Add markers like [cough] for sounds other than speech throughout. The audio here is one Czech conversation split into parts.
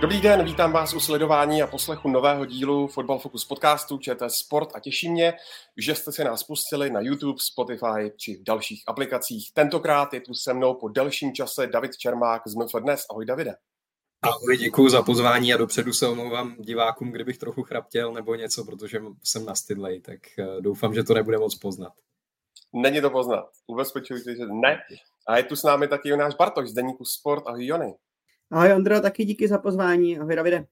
Dobrý den, vítám vás u sledování a poslechu nového dílu Football Focus podcastu ČT Sport a těší mě, že jste se nás pustili na YouTube, Spotify či v dalších aplikacích. Tentokrát je tu se mnou po delším čase David Čermák z MF Dnes. Ahoj Davide. Ahoj, děkuji za pozvání a dopředu se omlouvám divákům, kdybych trochu chraptěl nebo něco, protože jsem nastydlej, tak eh, doufám, že to nebude moc poznat. Není to poznat, ubezpečuji že ne. A je tu s námi taky náš Bartoš z Deníku Sport. Ahoj Jony. Ahoj Ondro, taky díky za pozvání. Ahoj Davide.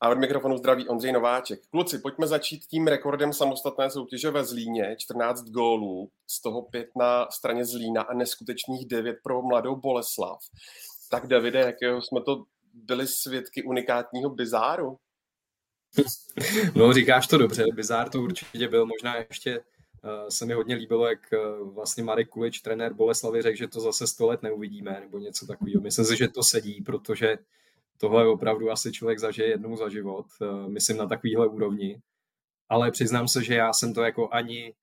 A od mikrofonu zdraví Ondřej Nováček. Kluci, pojďme začít tím rekordem samostatné soutěže ve Zlíně, 14 gólů, z toho pět na straně Zlína a neskutečných 9 pro mladou Boleslav. Tak Davide, jakého jsme to byli svědky unikátního bizáru? [laughs] No, říkáš to dobře, bizár to určitě byl, možná ještě se mi hodně líbilo, jak uh, vlastně Marek Kulič, trenér Boleslavy, řekl, že to zase sto let neuvidíme, nebo něco takového. Myslím si, že to sedí, protože tohle opravdu asi člověk zažije jednou za život, uh, myslím na takovýhle úrovni. Ale přiznám se, že já jsem to jako ani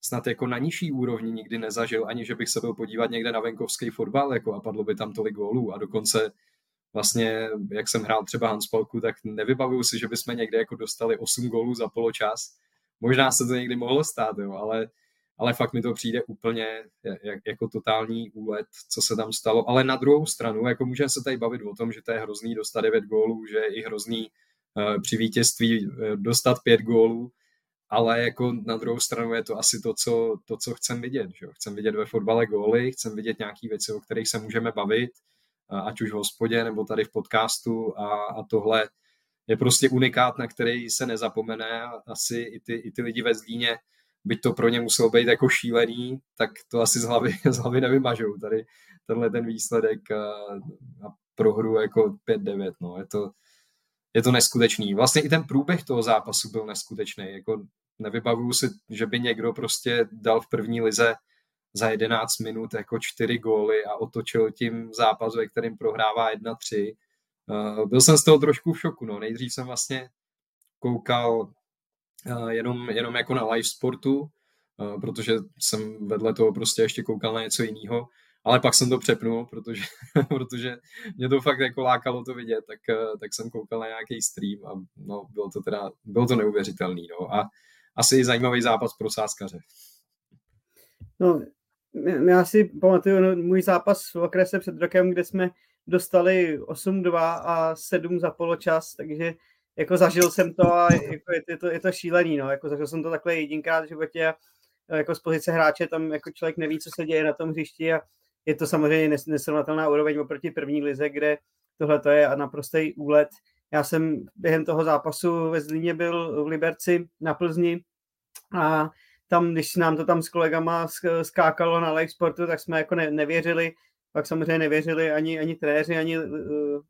snad jako na nižší úrovni nikdy nezažil, ani že bych se byl podívat někde na venkovský fotbal jako a padlo by tam tolik gólů a dokonce vlastně, jak jsem hrál třeba Hanspalku, tak nevybavuju si, že bychom někde jako dostali 8 gólů za poločas Možná se to někdy mohlo stát, jo, ale, ale fakt mi to přijde úplně jako totální úlet, co se tam stalo. Ale na druhou stranu, jako můžeme se tady bavit o tom, že to je hrozný dostat 9 gólů, že je i hrozný uh, při vítězství uh, dostat 5 gólů, ale jako na druhou stranu je to asi to, co, to, co chcem vidět. Že? Chcem vidět ve fotbale góly, chcem vidět nějaké věci, o kterých se můžeme bavit, uh, ať už v hospodě nebo tady v podcastu a, a tohle je prostě unikát, na který se nezapomene asi i ty, i ty lidi ve Zlíně, byť to pro ně muselo být jako šílený, tak to asi z hlavy, [laughs] z hlavy nevymažou. Tady tenhle ten výsledek a, a prohru jako 5-9, no, je to, je to neskutečný. Vlastně i ten průběh toho zápasu byl neskutečný, jako nevybavuju si, že by někdo prostě dal v první lize za 11 minut jako čtyři góly a otočil tím zápas, ve kterým prohrává Uh, byl jsem z toho trošku v šoku. No. Nejdřív jsem vlastně koukal uh, jenom, jenom jako na live sportu, uh, protože jsem vedle toho prostě ještě koukal na něco jiného, ale pak jsem to přepnul, protože, [laughs] protože mě to fakt jako lákalo to vidět, tak, tak jsem koukal na nějaký stream a no, bylo to teda, bylo to neuvěřitelný. No. A asi zajímavý zápas pro sáskaře. No, já si pamatuju no, můj zápas v okrese před rokem, kde jsme dostali 8-2 a 7 za poločas, takže jako zažil jsem to a jako je, je, to, je to šílený, no. jako zažil jsem to takhle jedinkrát v životě jako z pozice hráče tam jako člověk neví, co se děje na tom hřišti a je to samozřejmě nesrovnatelná úroveň oproti první lize, kde tohle to je a naprostý úlet. Já jsem během toho zápasu ve Zlíně byl v Liberci na Plzni a tam, když nám to tam s kolegama skákalo na live sportu, tak jsme jako ne, nevěřili, pak samozřejmě nevěřili ani, ani trenéři, ani uh,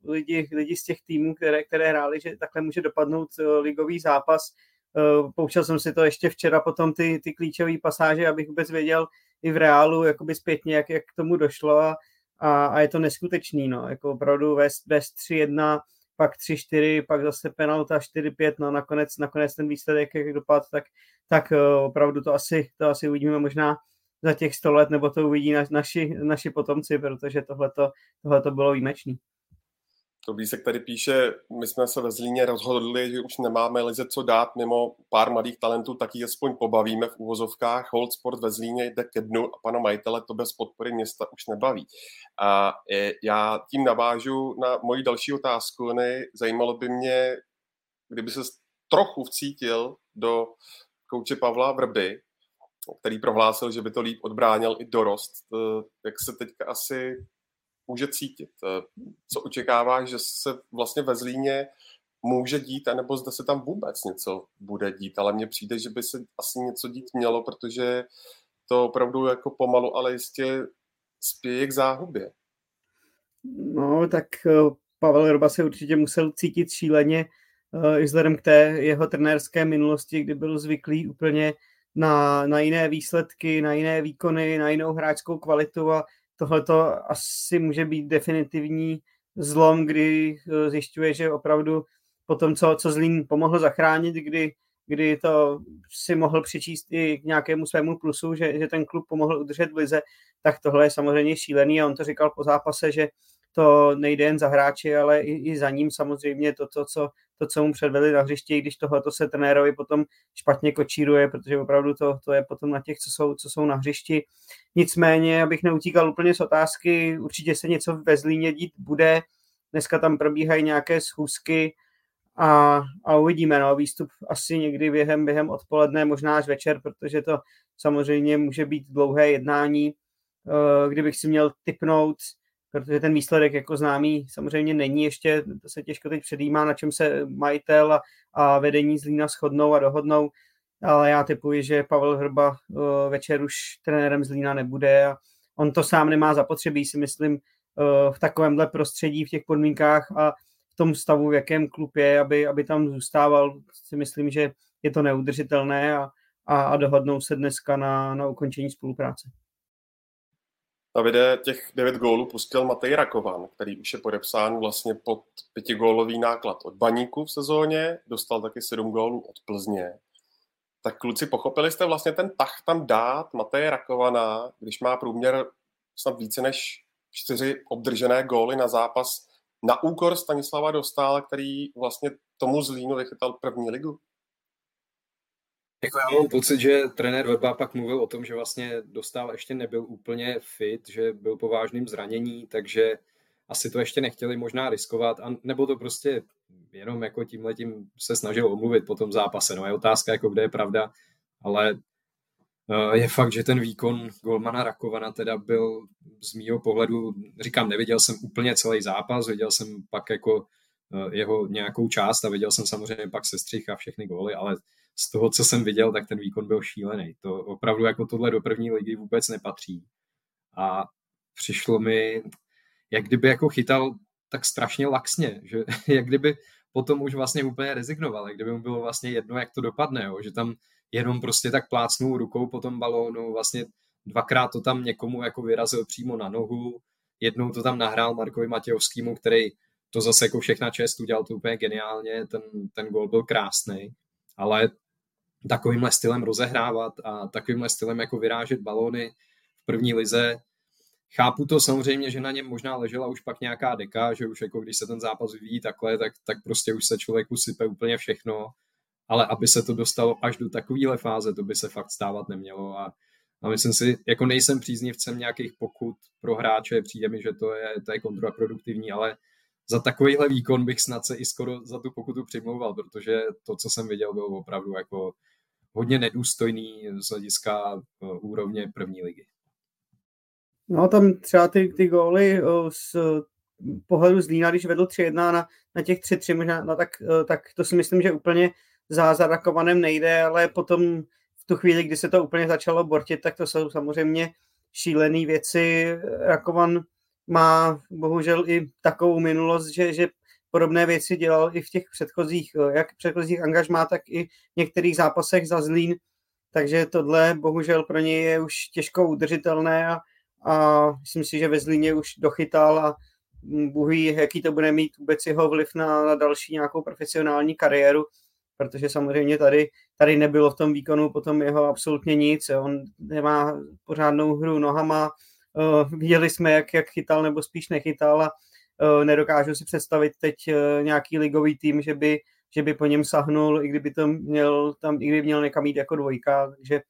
lidi, lidi z těch týmů, které, které hráli, že takhle může dopadnout uh, ligový zápas. Uh, poučil jsem si to ještě včera potom ty, ty klíčové pasáže, abych vůbec věděl i v reálu jakoby zpětně, jak, jak k tomu došlo a, a, a je to neskutečný, no, jako opravdu vést, vést 3-1, pak 3-4, pak zase penalta 4-5, no nakonec, nakonec ten výsledek, jak dopad, tak, tak opravdu to asi, to asi uvidíme možná za těch 100 let, nebo to uvidí na, naši, naši potomci, protože tohleto, tohleto bylo výjimečný. To se tady píše, my jsme se ve Zlíně rozhodli, že už nemáme lize co dát mimo pár mladých talentů, tak ji aspoň pobavíme v úvozovkách. Hold Sport ve Zlíně jde ke dnu a pana majitele to bez podpory města už nebaví. A já tím navážu na moji další otázku. Ne? Zajímalo by mě, kdyby se trochu vcítil do kouče Pavla Vrby, který prohlásil, že by to líp odbránil i dorost. Eh, jak se teďka asi může cítit? Eh, co očekáváš, že se vlastně ve Zlíně může dít, anebo zda se tam vůbec něco bude dít, ale mně přijde, že by se asi něco dít mělo, protože to opravdu jako pomalu, ale jistě spěje k záhubě. No, tak eh, Pavel Roba se určitě musel cítit šíleně, i vzhledem k té jeho trenérské minulosti, kdy byl zvyklý úplně na, na jiné výsledky, na jiné výkony, na jinou hráčskou kvalitu a tohle to asi může být definitivní zlom, kdy zjišťuje, že opravdu po tom, co, co Zlín pomohl zachránit, kdy kdy to si mohl přičíst i k nějakému svému plusu, že, že ten klub pomohl udržet v lize, tak tohle je samozřejmě šílený a on to říkal po zápase, že to nejde jen za hráči, ale i, i za ním samozřejmě to, to, co, to, co mu předvedli na hřišti, když tohle se trenérovi potom špatně kočíruje, protože opravdu to, to je potom na těch, co jsou, co jsou na hřišti. Nicméně, abych neutíkal úplně z otázky, určitě se něco ve Zlíně dít bude. Dneska tam probíhají nějaké schůzky, a, a uvidíme, no, výstup asi někdy během, během odpoledne, možná až večer, protože to samozřejmě může být dlouhé jednání, eh, kdybych si měl typnout, protože ten výsledek jako známý samozřejmě není ještě, to se těžko teď předjímá, na čem se majitel a, a vedení Zlína shodnou a dohodnou, ale já typuji, že Pavel Hrba uh, večer už trenérem Zlína nebude a on to sám nemá zapotřebí, si myslím, uh, v takovémhle prostředí, v těch podmínkách a v tom stavu, v jakém klub je, aby, aby tam zůstával. Si myslím, že je to neudržitelné a, a, a dohodnou se dneska na, na ukončení spolupráce. Davide, těch devět gólů pustil Matej Rakovan, který už je podepsán vlastně pod pětigólový náklad od Baníku v sezóně, dostal taky sedm gólů od Plzně. Tak kluci, pochopili jste vlastně ten tah tam dát Mateje Rakovana, když má průměr snad více než čtyři obdržené góly na zápas na úkor Stanislava Dostála, který vlastně tomu Zlínu vychytal první ligu? Jako já mám pocit, že trenér Verba pak mluvil o tom, že vlastně Dostal ještě nebyl úplně fit, že byl po vážným zranění, takže asi to ještě nechtěli možná riskovat, a nebo to prostě jenom jako tímhle tím se snažil omluvit po tom zápase. No je otázka, jako kde je pravda, ale Eh, je fakt, že ten výkon golmana Rakovana teda byl z mýho pohledu, říkám, neviděl jsem úplně celý zápas, viděl jsem pak jako eh, jeho nějakou část a viděl jsem samozřejmě pak sestřih a všechny góly, ale z toho, co jsem viděl, tak ten výkon byl šílený. To opravdu jako tohle do první ligy vůbec nepatří. A přišlo mi, jak kdyby jako chytal tak strašně laxně, že [laughs] jak kdyby potom už vlastně úplně rezignoval, jak kdyby mu bylo vlastně jedno, jak to dopadne, jo? že tam jenom prostě tak plácnul rukou po tom balónu, vlastně dvakrát to tam někomu jako vyrazil přímo na nohu, jednou to tam nahrál Markovi Matějovskému, který to zase jako všechna čest udělal to úplně geniálně, ten, ten gol byl krásný, ale takovýmhle stylem rozehrávat a takovýmhle stylem jako vyrážet balóny v první lize, Chápu to samozřejmě, že na něm možná ležela už pak nějaká deka, že už jako když se ten zápas vyvíjí takhle, tak, tak prostě už se člověku sype úplně všechno ale aby se to dostalo až do takovéhle fáze, to by se fakt stávat nemělo. A, a myslím si, jako nejsem příznivcem nějakých pokut pro hráče, přijde mi, že to je, to je kontraproduktivní, ale za takovýhle výkon bych snad se i skoro za tu pokutu přimlouval, protože to, co jsem viděl, bylo opravdu jako hodně nedůstojný z hlediska uh, úrovně první ligy. No tam třeba ty, ty góly uh, z pohledu Zlína, když vedl 3-1 na, na těch 3-3 možná, no tak, uh, tak to si myslím, že úplně za, za Rakovanem nejde, ale potom v tu chvíli, kdy se to úplně začalo bortit, tak to jsou samozřejmě šílené věci. Rakovan má bohužel i takovou minulost, že, že podobné věci dělal i v těch předchozích, jak předchozích angažmá, tak i v některých zápasech za Zlín, takže tohle bohužel pro něj je už těžko udržitelné a, a myslím si, že ve Zlíně už dochytal a Bůh ví, jaký to bude mít vůbec jeho vliv na, na další nějakou profesionální kariéru protože samozřejmě tady, tady nebylo v tom výkonu potom jeho absolutně nic. On nemá pořádnou hru nohama, uh, viděli jsme, jak, jak chytal nebo spíš nechytal a nedokážu si představit teď uh, nějaký ligový tým, že by, že by po něm sahnul, i kdyby to měl tam, i kdyby měl někam jít jako dvojka, takže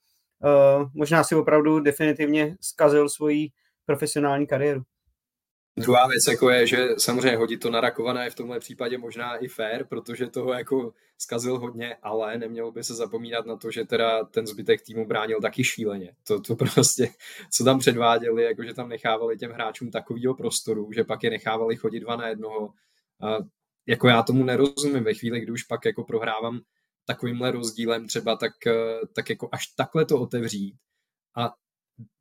uh, možná si opravdu definitivně zkazil svoji profesionální kariéru. Druhá věc jako je, že samozřejmě hodit to na Rakované je v tomhle případě možná i fair, protože toho jako zkazil hodně, ale nemělo by se zapomínat na to, že teda ten zbytek týmu bránil taky šíleně. To, to prostě, co tam předváděli, jako že tam nechávali těm hráčům takovýho prostoru, že pak je nechávali chodit dva na jednoho. A jako já tomu nerozumím ve chvíli, kdy už pak jako prohrávám takovýmhle rozdílem třeba, tak, tak jako až takhle to otevřít a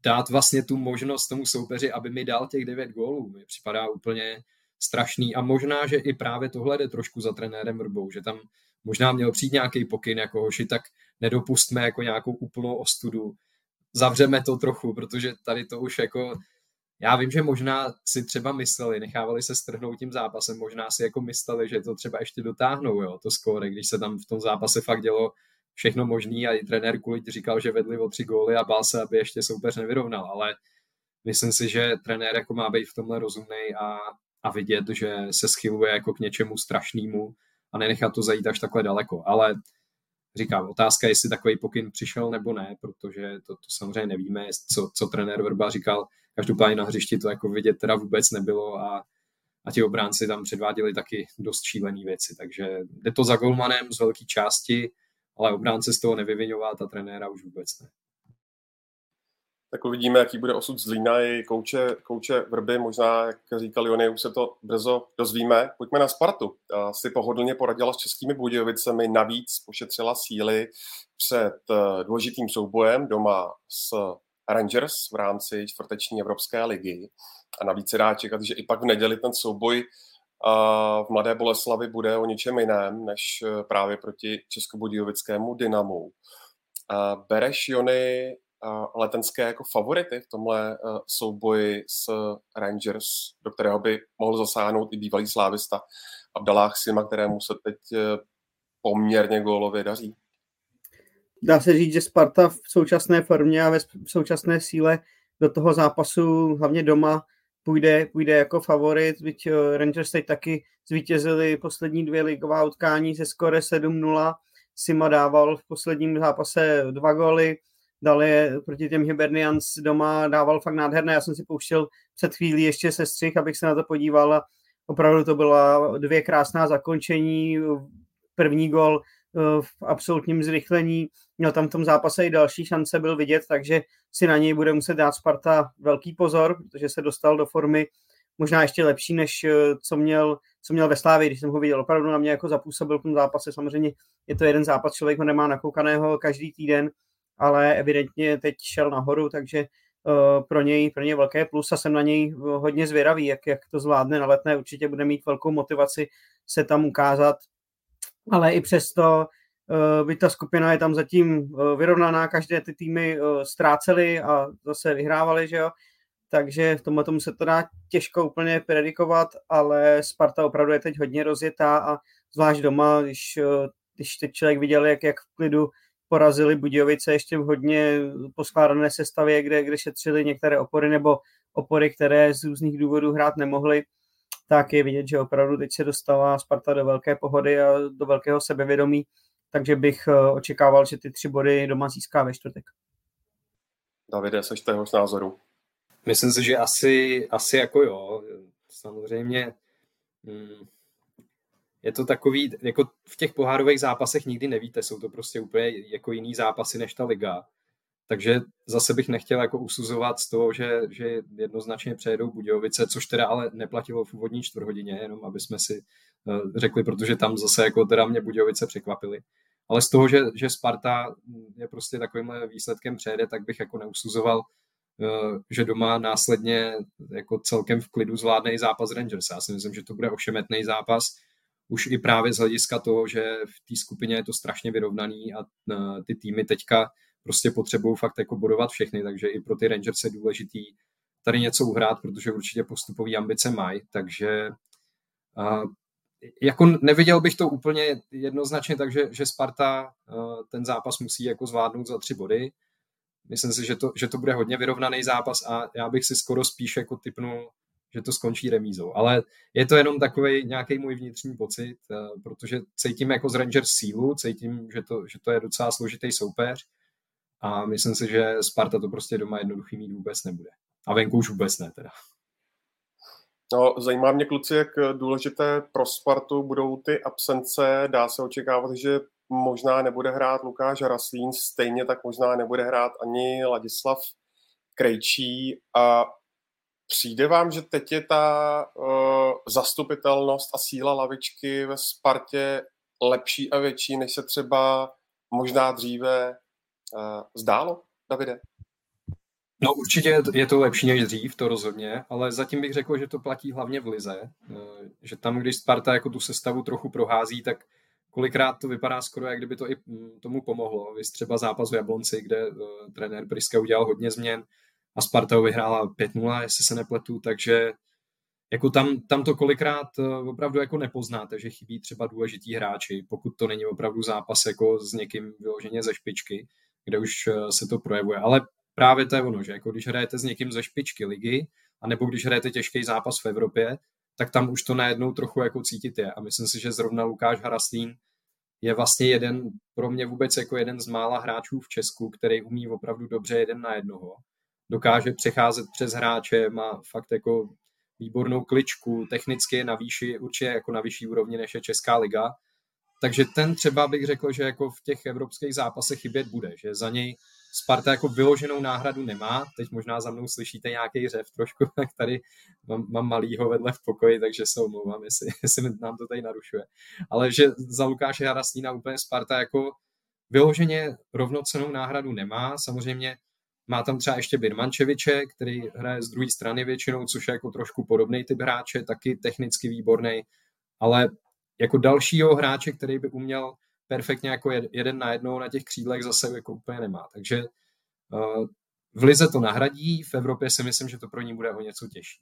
dát vlastně tu možnost tomu soupeři, aby mi dal těch devět gólů. Mi připadá úplně strašný a možná, že i právě tohle jde trošku za trenérem Vrbou, že tam možná měl přijít nějaký pokyn jako hoši, tak nedopustme jako nějakou úplnou ostudu, zavřeme to trochu, protože tady to už jako já vím, že možná si třeba mysleli, nechávali se strhnout tím zápasem, možná si jako mysleli, že to třeba ještě dotáhnou, jo, to skóre, když se tam v tom zápase fakt dělo všechno možný a i trenér Kuliť říkal, že vedli o tři góly a bál se, aby ještě soupeř nevyrovnal, ale myslím si, že trenér jako má být v tomhle rozumný a, a vidět, že se schyluje jako k něčemu strašnému a nenechat to zajít až takhle daleko, ale říkám, otázka je, jestli takový pokyn přišel nebo ne, protože to, to samozřejmě nevíme, co, co trenér Vrba říkal, každopádně na hřišti to jako vidět teda vůbec nebylo a, a ti obránci tam předváděli taky dost šílené věci, takže jde to za golmanem z velké části, ale obránce z toho nevyvinovat a trenéra už vůbec ne. Tak uvidíme, jaký bude osud Zlína i kouče, kouče Vrby. Možná, jak říkal Jony, už se to brzo dozvíme. Pojďme na Spartu. Si pohodlně poradila s českými Budějovicemi, navíc pošetřila síly před eh, důležitým soubojem doma s Rangers v rámci čtvrteční Evropské ligy. A navíc se dá čekat, že i pak v neděli ten souboj v Mladé Boleslavi bude o něčem jiném, než eh, právě proti českobudějovickému Dynamu. Bereš, Jony, letenské jako favority v tomhle eh, souboji s Rangers, do kterého by mohl zasáhnout i bývalý slávista Abdalách Sima, kterému se teď eh, poměrně gólově daří. Dá se říct, že Sparta v současné formě a ve současné síle do toho zápasu, hlavně doma, půjde, půjde jako favorit, byť eh, Rangers teď taky zvítězili poslední dvě ligová utkání ze skore 7-0. Sima dával v posledním zápase dva góly, dal je proti těm Hibernians doma, dával fakt nádherné. Já jsem si pouštěl před chvílí ještě se střih, abych se na to podíval opravdu to byla dvě krásná zakončení. První gol v absolutním zrychlení. Měl tam v tom zápase i další šance, byl vidět, takže si na něj bude muset dát Sparta velký pozor, protože se dostal do formy možná ještě lepší, než eh, co měl, co měl ve Slávě, když jsem ho viděl. Opravdu na mě jako zapůsobil v tom zápase. Samozřejmě je to jeden zápas, člověk ho nemá nakoukaného každý týden, ale evidentně teď šel nahoru, takže uh, pro něj, pro něj velké plus a jsem na něj hodně zvědavý, jak, jak to zvládne na letné. Určitě bude mít velkou motivaci se tam ukázat, ale i přesto uh, by ta skupina je tam zatím uh, vyrovnaná, každé ty týmy uh, ztrácely a zase vyhrávali, že jo, takže v tomhle tomu se to dá těžko úplně predikovat, ale Sparta opravdu je teď hodně rozjetá a zvlášť doma, když, když teď člověk viděl, jak, jak v klidu porazili Budějovice ještě v hodně poskládané sestavě, kde, kde šetřili některé opory nebo opory, které z různých důvodů hrát nemohly, tak je vidět, že opravdu teď se dostala Sparta do velké pohody a do velkého sebevědomí, takže bych eh, očekával, že ty tři body doma získá ve čtvrtek. Davide, seš téhož názoru? Myslím si, že asi, asi jako jo. Samozřejmě hmm, je to takový, jako v těch pohárových zápasech nikdy nevíte, jsou to prostě úplně jako jiný zápasy než ta liga. Takže zase bych nechtěl jako usuzovat z toho, že, že jednoznačně přejedou Budějovice, což teda ale neplatilo v úvodní čtvrthodině, jenom aby jsme si uh, řekli, protože tam zase jako teda mě Budějovice překvapily. Ale z toho, že, že Sparta je prostě takovýmhle výsledkem přejede, tak bych jako neusuzoval, uh, že doma následně jako celkem v klidu zvládne i zápas Rangers. Já si myslím, že to bude ošemetný zápas, už i právě z hlediska toho, že v té skupině je to strašně vyrovnaný a e, ty týmy teďka prostě potřebují fakt jako bodovat všechny, takže i pro ty Rangers je důležitý tady něco uhrát, protože určitě postupové ambice mají, takže uh, jako neviděl bych to úplně jednoznačně tak, že, Sparta uh, ten zápas musí jako zvládnout za tři body. Myslím si, že to, že to bude hodně vyrovnaný zápas a já bych si skoro spíš jako typnul že to skončí remízou. Ale je to jenom takový nějaký můj vnitřní pocit, eh, protože cítím jako z Rangers sílu, cítím, že to, že to je docela složitý soupeř a myslím si, že Sparta to prostě doma jednoduchý mít vůbec nebude. A venku už vůbec ne teda. No, zajímá mě, kluci, jak důležité pro Spartu budou ty absence. Dá se očekávat, že možná nebude hrát Lukáš Raslín, stejně tak možná nebude hrát ani Ladislav Krejčí a Přijde vám, že teď je ta uh, zastupitelnost a síla lavičky ve Spartě lepší a větší, než se třeba možná dříve zdálo, Davide? No určitě je to lepší než dřív, to rozhodně, ale zatím bych řekl, že to platí hlavně v Lize, eh, že tam, když Sparta jako tu sestavu trochu prohází, tak kolikrát to vypadá skoro, jak kdyby to i mm, tomu pomohlo. Vy třeba zápas v Jablonci, kde uh, trenér Priska udělal hodně změn a Sparta vyhrála 5-0, jestli se nepletu, takže jako tam, tam to kolikrát opravdu jako nepoznáte, že chybí třeba důležitý hráči, pokud to není opravdu zápas jako s někým vyloženě ze špičky, kde už uh, se to projevuje. Ale právě to je ono, že jako když hrajete s někým ze špičky ligy, anebo když hrajete těžký zápas v Evropě, tak tam už to najednou trochu jako cítit je. A myslím si, že zrovna Lukáš Haraslín je vlastně jeden, pro mě vůbec jako jeden z mála hráčů v Česku, který umí opravdu dobře jeden na jednoho. Dokáže přecházet přes hráče, má fakt jako výbornou kličku, technicky je na výši, určitě jako na vyšší úrovni než je Česká liga. Takže ten třeba bych řekl, že jako v těch evropských zápasech chybět bude, že za něj Sparta jako vyloženou náhradu nemá. Teď možná za mnou slyšíte nějaký řev trošku, [laughs] tak tady mám, mám malýho vedle v pokoji, takže se omlouvám, jestli, [laughs] jestli nám to tady narušuje. Ale že za Lukáše Haraslína úplně Sparta jako vyloženě rovnocenou náhradu nemá. Samozřejmě má tam třeba ještě Birmančeviče, který hraje z druhé strany většinou, což je jako trošku podobný typ hráče, taky technicky výborný, ale jako dalšího hráče, který by uměl perfektně jako jeden na jednou na těch křídlech zase jako úplně nemá. Takže uh, v Lize to nahradí, v Evropě si myslím, že to pro ní bude o něco těžší.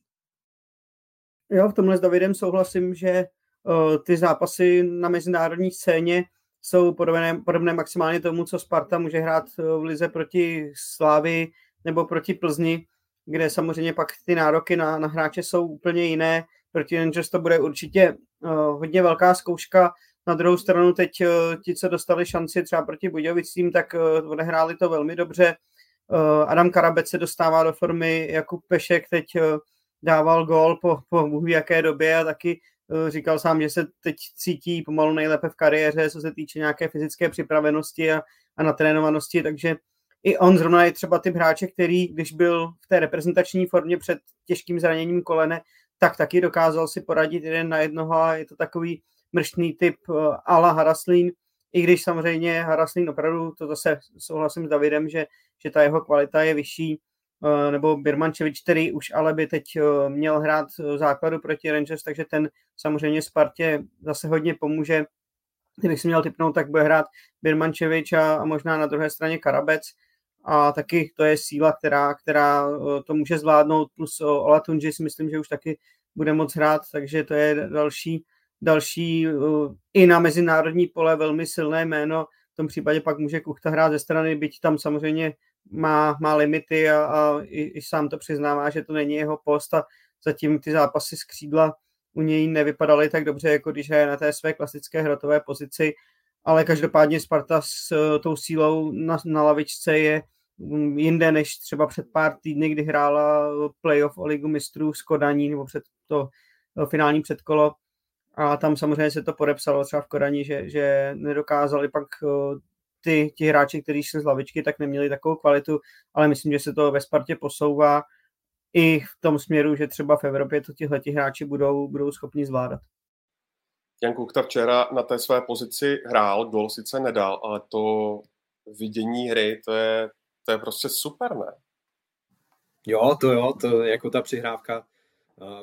Jo, v tomhle s Davidem souhlasím, že uh, ty zápasy na mezinárodní scéně jsou podobné, podobné maximálně tomu, co Sparta může hrát eh, v Lize proti Slávy nebo proti Plzni, kde samozřejmě pak ty nároky na, na hráče jsou úplně jiné. Proti Rangers to bude určitě uh, hodně velká zkouška. Na druhou stranu teď eh, ti, co dostali šanci třeba proti Budějovicím, tak eh, odehráli to velmi dobře. Eh, Adam Karabec se dostává do formy, Jakub Pešek teď dával gol po, po bůh jaké době a taky říkal sám, že se teď cítí pomalu nejlépe v kariéře, co se týče nějaké fyzické připravenosti a, a natrénovanosti, takže i on zrovna je třeba typ hráče, který, když byl v té reprezentační formě před těžkým zraněním kolene, tak taky dokázal si poradit jeden na jednoho a je to takový mrštný typ eh, Ala Haraslín, i když samozřejmě Haraslín opravdu, to zase souhlasím s Davidem, že, že ta jeho kvalita je vyšší, eh, nebo Birmančevič, který už ale by teď eh, měl hrát základu proti Rangers, takže ten samozřejmě Spartě zase hodně pomůže. Kdybych si měl typnout, tak bude hrát Birmančevič a, a možná na druhé straně Karabec. A taky to je síla, která, která to může zvládnout, plus Ola Tunji si myslím, že už taky bude moc hrát, takže to je další další uh, i na mezinárodní pole velmi silné jméno. V tom případě pak může Kuchta hrát ze strany, byť tam samozřejmě má, má limity a, a i, i sám to přiznává, že to není jeho post a zatím ty zápasy z křídla u něj nevypadaly tak dobře, jako když je na té své klasické hrotové pozici, ale každopádně Sparta s uh, tou sílou na, na lavičce je um, jinde než třeba před pár týdny, kdy hrála playoff o ligu mistrů s Kodaní nebo před to uh, finální předkolo a tam samozřejmě se to podepsalo třeba v Korani, že, že nedokázali pak ty, ti hráči, kteří šli z lavičky, tak neměli takovou kvalitu, ale myslím, že se to ve Spartě posouvá i v tom směru, že třeba v Evropě to tihle hráči budou, budou schopni zvládat. Jan Kukta včera na té své pozici hrál, gol sice nedal, ale to vidění hry, to je, to je prostě super, ne? Jo, to jo, to jako ta přihrávka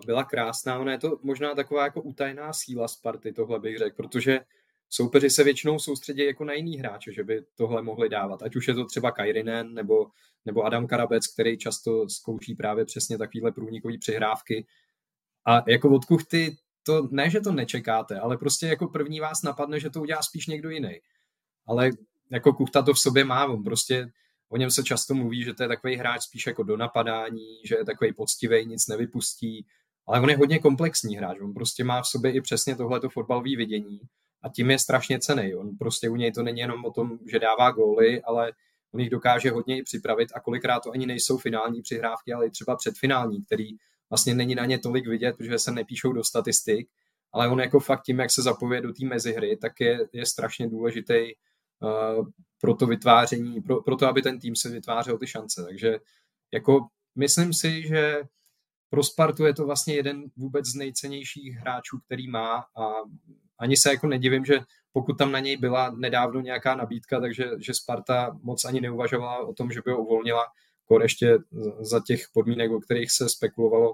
byla krásná. Ona je to možná taková jako utajná síla Sparty, tohle bych řekl, protože soupeři se většinou soustředí jako na jiný hráče, že by tohle mohli dávat. Ať už je to třeba Kairinen nebo, nebo Adam Karabec, který často zkouší právě přesně takovýhle průnikový přihrávky. A jako od Kuchty to ne, že to nečekáte, ale prostě jako první vás napadne, že to udělá spíš někdo jiný. Ale jako Kuchta to v sobě má, on prostě O něm se často mluví, že to je takový hráč spíš jako do napadání, že je takový poctivý, nic nevypustí, ale on je hodně komplexní hráč. On prostě má v sobě i přesně tohleto fotbalové vidění a tím je strašně cený. On prostě u něj to není jenom o tom, že dává góly, ale on jich dokáže hodně i připravit a kolikrát to ani nejsou finální přihrávky, ale i třeba předfinální, který vlastně není na ně tolik vidět, protože se nepíšou do statistik, ale on jako fakt tím, jak se zapoje do té mezihry, tak je, je strašně důležitý uh, pro to vytváření, pro, pro to, aby ten tým se vytvářel ty šance. Takže jako myslím si, že pro Spartu je to vlastně jeden vůbec z nejcennějších hráčů, který má a ani se jako nedivím, že pokud tam na něj byla nedávno nějaká nabídka, takže že Sparta moc ani neuvažovala o tom, že by ho uvolnila. Kor ještě za těch podmínek, o kterých se spekulovalo,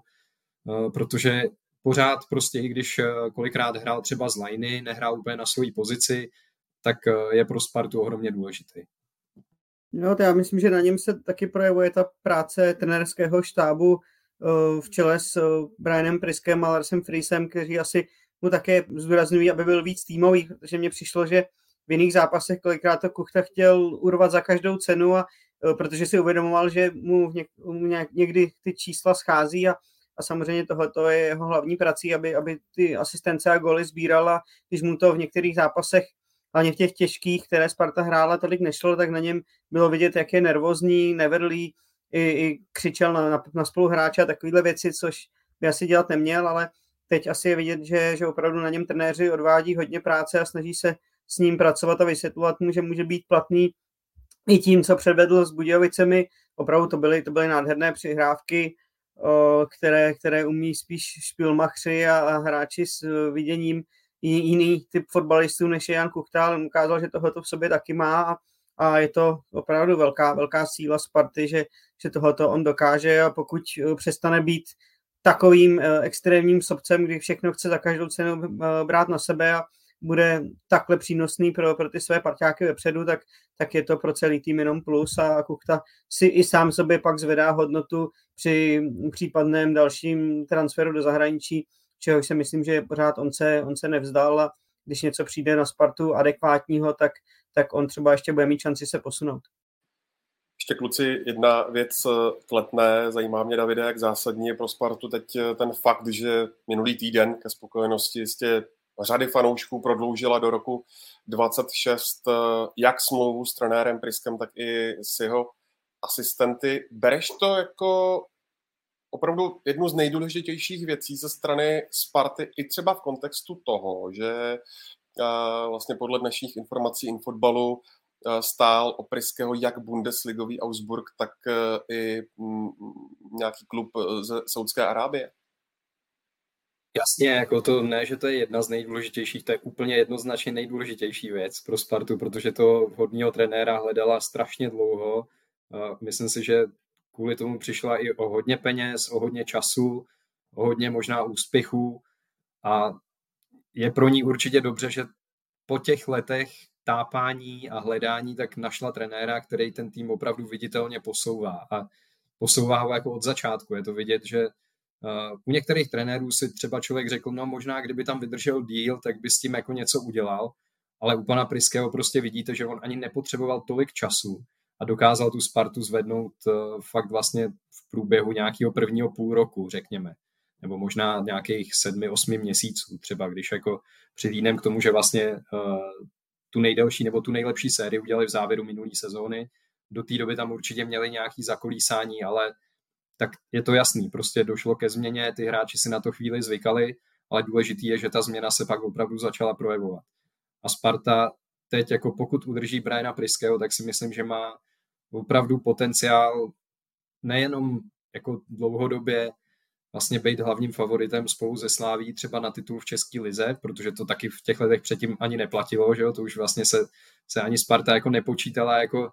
protože pořád prostě, i když kolikrát hrál třeba z liney, nehrál úplně na svoji pozici, tak je pro Spartu ohromně důležitý. No, to já myslím, že na něm se taky projevuje ta práce trenerského štábu eh, v čele s eh, Brianem Priskem a Larsem Friesem, kteří asi mu také zdůrazňují, aby byl víc týmový, protože mně přišlo, že v jiných zápasech kolikrát to Kuchta chtěl urvat za každou cenu a eh, protože si uvědomoval, že mu, něk, někdy ty čísla schází a, a samozřejmě tohle je jeho hlavní prací, aby, aby ty asistence a goly sbíral a když mu to v některých zápasech hlavně v těch těžkých, které Sparta hrála, tolik nešlo, tak na něm bylo vidět, jak je nervózní, nevedlý, i, i křičel na, na, na spoluhráče a takovéhle věci, což by asi dělat neměl, ale teď asi je vidět, že, že opravdu na něm trenéři odvádí hodně práce a snaží se s ním pracovat a vysvětlovat mu, že může být platný i tím, co předvedl s Budějovicemi. Opravdu to byly, to byly nádherné přihrávky, které, které umí spíš špilmachři a, a hráči s viděním jiný typ fotbalistů, než je Jan Kuchtal. Ukázal, že tohle v sobě taky má a, a je to opravdu velká, velká síla Sparty, že, že tohoto on dokáže a pokud eh, přestane být takovým eh, extrémním sobcem, kdy všechno chce za každou cenu brát na sebe a bude takhle přínosný pro, pro ty své parťáky vepředu, tak, tak je to pro celý tým jenom plus a Kuchta si i sám sobě pak zvedá hodnotu při případném dalším transferu do zahraničí, čeho si myslím, že pořád on se, on se nevzdal a když něco přijde na Spartu adekvátního, tak, tak on třeba ještě bude mít šanci se posunout. Ještě kluci, jedna věc kletné, zajímá mě Davide, jak zásadní je pro Spartu teď ten fakt, že minulý týden ke spokojenosti jistě řady fanoušků prodloužila do roku 26 jak smlouvu s trenérem Priskem, tak i s jeho asistenty. Bereš to jako opravdu jednu z nejdůležitějších věcí ze strany Sparty i třeba v kontextu toho, že vlastně podle dnešních informací infotbalu stál Opryského jak Bundesligový Augsburg, tak i nějaký klub ze Saudské Arábie. Jasně, jako to ne, že to je jedna z nejdůležitějších, to je úplně jednoznačně nejdůležitější věc pro Spartu, protože to hodního trenéra hledala strašně dlouho. Myslím si, že kvůli tomu přišla i o hodně peněz, o hodně času, o hodně možná úspěchů a je pro ní určitě dobře, že po těch letech tápání a hledání tak našla trenéra, který ten tým opravdu viditelně posouvá a posouvá ho jako od začátku. Je to vidět, že u některých trenérů si třeba člověk řekl, no možná kdyby tam vydržel díl, tak by s tím jako něco udělal, ale u pana Priského prostě vidíte, že on ani nepotřeboval tolik času a dokázal tu Spartu zvednout eh, fakt vlastně v průběhu nějakého prvního půl roku, řekněme. Nebo možná nějakých sedmi, osmi měsíců, třeba když jako přihlídnem k tomu, že vlastně uh, tu nejdelší nebo tu nejlepší sérii udělali v závěru minulé sezóny. Do té doby tam určitě měli nějaký zakolísání, ale tak je to jasný, prostě došlo ke změně, ty hráči si na to chvíli zvykali, ale důležitý je, že ta změna se pak opravdu začala projevovat. A Sparta teď, jako pokud udrží Briana Priského, tak si myslím, že má opravdu potenciál nejenom jako dlouhodobě vlastně být hlavním favoritem spolu ze Sláví třeba na titul v České lize, protože to taky v těch letech předtím ani neplatilo, že jo? to už vlastně se, se ani Sparta jako nepočítala jako,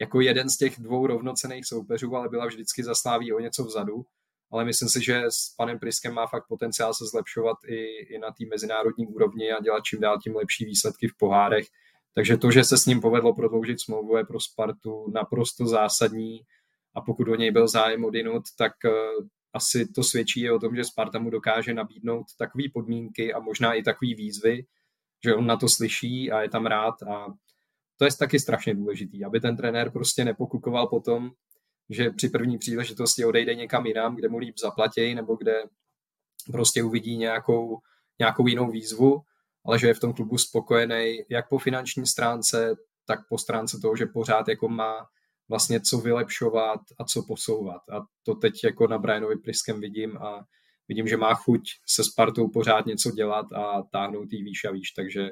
jako jeden z těch dvou rovnocených soupeřů, ale byla vždycky za Sláví o něco vzadu. Ale myslím si, že s panem Priskem má fakt potenciál se zlepšovat i, i na té mezinárodní úrovni a dělat čím dál tím lepší výsledky v pohárech. Takže to, že se s ním povedlo prodloužit smlouvu, je pro Spartu naprosto zásadní. A pokud o něj byl zájem odinut, tak uh, asi to svědčí o tom, že Sparta mu dokáže nabídnout takové podmínky a možná i takové výzvy, že on na to slyší a je tam rád. A to je taky strašně důležitý, aby ten trenér prostě nepokukoval potom, že při první příležitosti odejde někam jinam, kde mu líp zaplatí nebo kde prostě uvidí nějakou, nějakou jinou výzvu ale že je v tom klubu spokojený jak po finanční stránce, tak po stránce toho, že pořád jako má vlastně co vylepšovat a co posouvat. A to teď jako na Brianovi Priskem vidím a vidím, že má chuť se Spartou pořád něco dělat a táhnout jí výš a výš, takže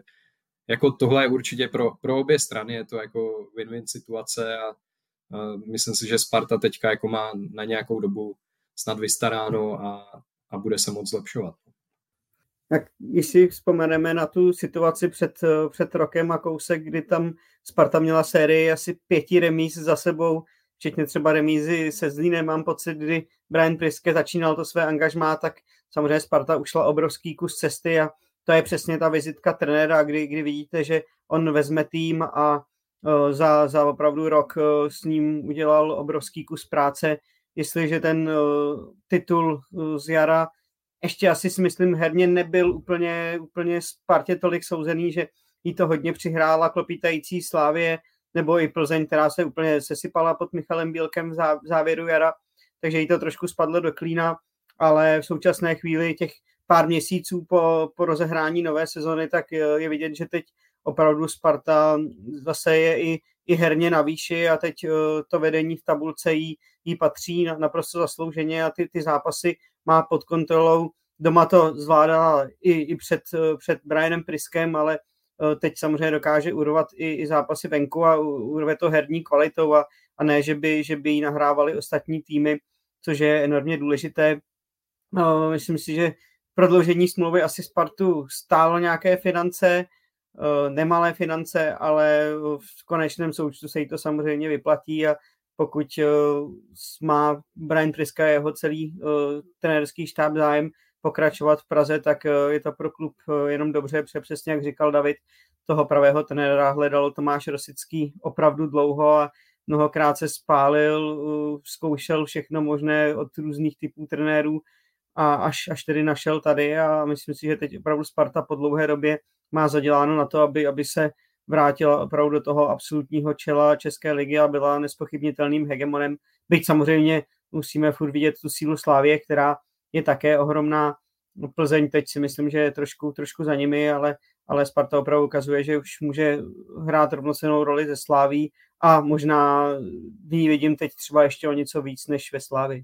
jako tohle je určitě pro, pro obě strany, je to jako win-win situace a, a myslím si, že Sparta teďka jako má na nějakou dobu snad vystaráno a, a bude se moc zlepšovat. Tak když si vzpomeneme na tu situaci před, před rokem a kousek, kdy tam Sparta měla sérii asi pěti remíz za sebou, včetně třeba remízy se Zlínem, mám pocit, kdy Brian Priske začínal to své angažmá, tak samozřejmě Sparta ušla obrovský kus cesty a to je přesně ta vizitka trenéra, kdy, kdy vidíte, že on vezme tým a uh, za, za opravdu rok uh, s ním udělal obrovský kus práce. Jestliže ten uh, titul z jara ještě asi si myslím herně nebyl úplně, úplně Spartě tolik souzený, že jí to hodně přihrála klopítající Slávě, nebo i Plzeň, která se úplně sesypala pod Michalem Bílkem v závěru jara, takže jí to trošku spadlo do klína, ale v současné chvíli těch pár měsíců po, po rozehrání nové sezony, tak je vidět, že teď opravdu Sparta zase je i, i herně na výši a teď eh, to vedení v tabulce jí, jí patří naprosto zaslouženě a ty, ty zápasy má pod kontrolou. Doma to zvládala i, i před, eh, před Brianem Priskem, ale eh, teď samozřejmě dokáže urovat i, i zápasy venku a urve to herní kvalitou a, a ne, že by, že by jí nahrávali ostatní týmy, což je enormně důležité. Myslím si, že prodloužení smlouvy asi Spartu stálo nějaké finance, Eh, nemalé finance, ale v konečném součtu se jí to samozřejmě vyplatí a pokud eh, má Brian Priska a jeho celý eh, trenérský štáb zájem pokračovat v Praze, tak je to pro klub jenom dobře, protože přesně jak říkal David, toho pravého trenéra hledal Tomáš Rosický opravdu dlouho a mnohokrát se spálil, zkoušel všechno možné od různých typů trenérů a až, až tedy našel tady a myslím si, že teď opravdu Sparta po dlouhé době má zaděláno na to, aby, aby se vrátila opravdu do toho absolutního čela České ligy a byla nespochybnitelným hegemonem. Byť samozřejmě musíme furt vidět tu sílu Slávě, která je také ohromná. Plzeň teď si myslím, že je trošku, trošku za nimi, ale, ale Sparta opravdu ukazuje, že už může hrát rovnocenou roli ze Sláví a možná v ní vidím teď třeba ještě o něco víc než ve Slávi.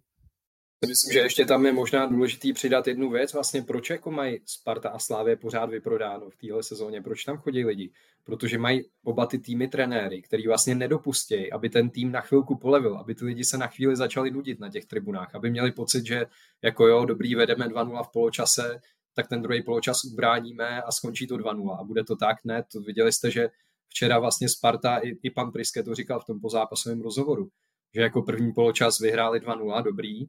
Myslím, že ještě tam je možná důležitý přidat jednu věc, vlastně proč jako mají Sparta a Slávě pořád vyprodáno v téhle sezóně, proč tam chodí lidi, protože mají oba ty týmy trenéry, který vlastně nedopustí, aby ten tým na chvilku polevil, aby ty lidi se na chvíli začali nudit na těch tribunách, aby měli pocit, že jako jo, dobrý, vedeme 2-0 v poločase, tak ten druhý poločas ubráníme a skončí to 2-0 a bude to tak, ne, to viděli jste, že včera vlastně Sparta, i, i pan Priske to říkal v tom pozápasovém rozhovoru, že jako první poločas vyhráli 2-0, dobrý,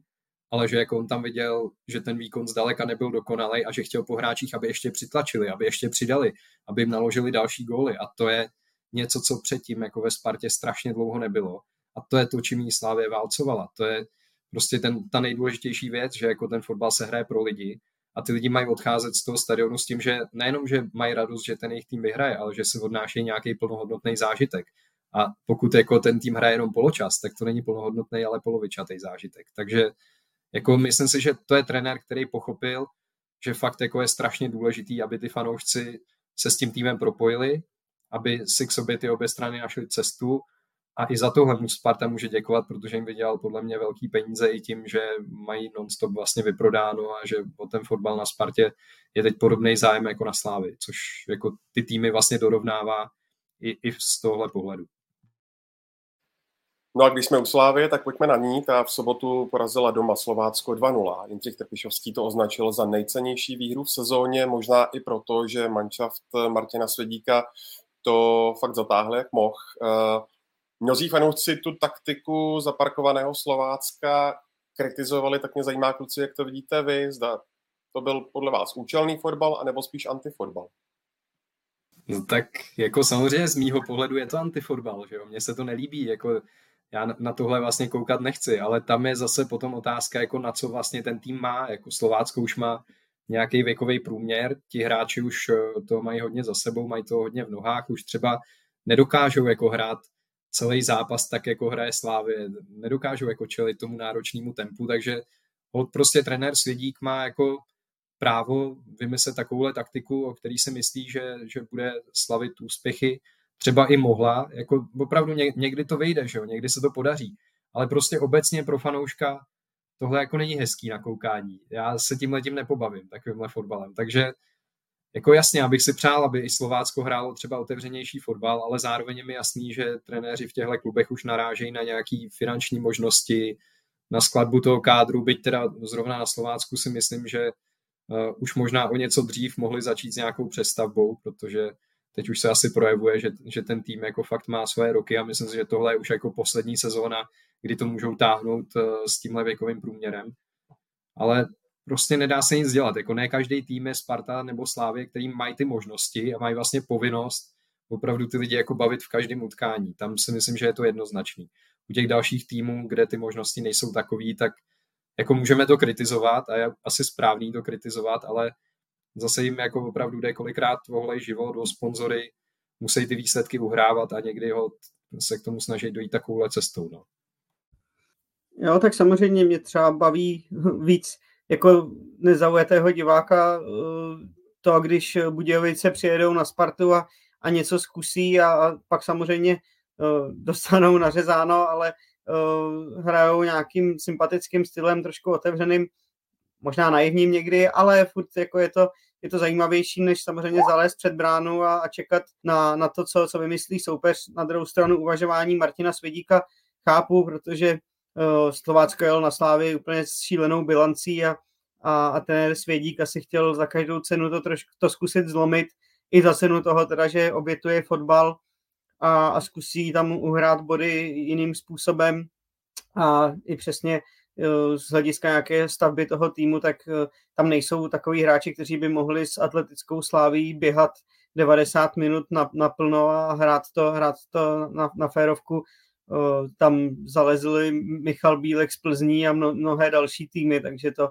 ale že jako on tam viděl, že ten výkon zdaleka nebyl dokonalý a že chtěl po hráčích, aby ještě přitlačili, aby ještě přidali, aby jim naložili další góly a to je něco, co předtím jako ve Spartě strašně dlouho nebylo a to je to, čím jí Slávě válcovala. To je prostě ten, ta nejdůležitější věc, že jako ten fotbal se hraje pro lidi a ty lidi mají odcházet z toho stadionu s tím, že nejenom, že mají radost, že ten jejich tým vyhraje, ale že si odnášejí nějaký plnohodnotný zážitek. A pokud jako ten tým hraje jenom poločas, tak to není plnohodnotný, ale polovičatý zážitek. Takže jako myslím si, že to je trenér, který pochopil, že fakt jako je strašně důležitý, aby ty fanoušci se s tím týmem propojili, aby si k sobě ty obě strany našly cestu a i za tohle mu Sparta může děkovat, protože jim vydělal podle mě velký peníze i tím, že mají nonstop vlastně vyprodáno a že o ten fotbal na Spartě je teď podobný zájem jako na Slávy, což jako ty týmy vlastně dorovnává i, i z tohle pohledu. No a když jsme u Slávy, tak pojďme na ní. Ta v sobotu porazila doma Slovácko 2-0. Jindřich Trpišovský to označil za nejcennější výhru v sezóně, možná i proto, že manšaft Martina Svědíka to fakt zatáhl jak mohl. Eh, mnozí fanoušci tu taktiku zaparkovaného Slovácka kritizovali, tak mě zajímá, kluci, jak to vidíte vy. Zda to byl podle vás účelný fotbal, anebo spíš antifotbal? No tak jako samozřejmě z mýho pohledu je to antifotbal, že jo? Mně se to nelíbí, jako já na tohle vlastně koukat nechci, ale tam je zase potom otázka, jako na co vlastně ten tým má, jako Slovácko už má nějaký věkový průměr, ti hráči už eh, to mají hodně za sebou, mají to hodně v nohách, už třeba nedokážou jako hrát celý zápas tak, jako hraje Slávy, nedokážou jako čelit tomu náročnému tempu, takže prostě trenér Svědík má jako právo vymyslet takovouhle taktiku, o který si myslí, že, že bude slavit úspěchy třeba i mohla, jako opravdu někdy to vyjde, že jo? někdy se to podaří, ale prostě obecně pro fanouška tohle jako není hezký na koukání. Já se tím letím nepobavím takovýmhle fotbalem, takže jako jasně, abych si přál, aby i Slovácko hrálo třeba otevřenější fotbal, ale zároveň je mi jasný, že trenéři v těchto klubech už narážejí na nějaké finanční možnosti, na skladbu toho kádru, byť teda zrovna na Slovácku si myslím, že uh, už možná o něco dřív mohli začít s nějakou přestavbou, protože teď už se asi projevuje, že, že ten tým jako fakt má své roky a myslím si, že tohle je už jako poslední sezóna, kdy to můžou táhnout uh, s tímhle věkovým průměrem. Ale prostě nedá se nic dělat. Jako ne každý tým je Sparta nebo Slávě, který mají ty možnosti a mají vlastně povinnost opravdu ty lidi jako bavit v každém utkání. Tam si myslím, že je to jednoznačný. U těch dalších týmů, kde ty možnosti nejsou takový, tak jako můžeme to kritizovat a je asi správný to kritizovat, ale zase jim jako opravdu jde kolikrát vohlej život, o sponzory, musí ty výsledky uhrávat a někdy ho se k tomu snažit dojít takovouhle cestou. No. Jo, tak samozřejmě mě třeba baví víc jako nezaujatého diváka eh, to, když Budějovice přijedou na Spartu a, a něco zkusí a, a pak samozřejmě uh, dostanou nařezáno, ale uh, hrajou nějakým sympatickým stylem, trošku otevřeným, možná naivním někdy, ale furt jako je to, je to zajímavější, než samozřejmě zalézt před bránu a, a čekat na, na to, co, co vymyslí soupeř. Na druhou stranu uvažování Martina Svědíka chápu, protože uh, Slovácko jel na Slávě úplně s šílenou bilancí a, a, a ten Svědík asi chtěl za každou cenu to trošku to zkusit zlomit, i za cenu toho teda, že obětuje fotbal a, a zkusí tam uhrát body jiným způsobem a i přesně z hlediska nějaké stavby toho týmu, tak e, tam nejsou takový hráči, kteří by mohli s atletickou sláví běhat 90 minut na, naplno a hrát to, hrát to na, na férovku. E, tam zalezli Michal Bílek z Plzní a mno, mnohé další týmy, takže to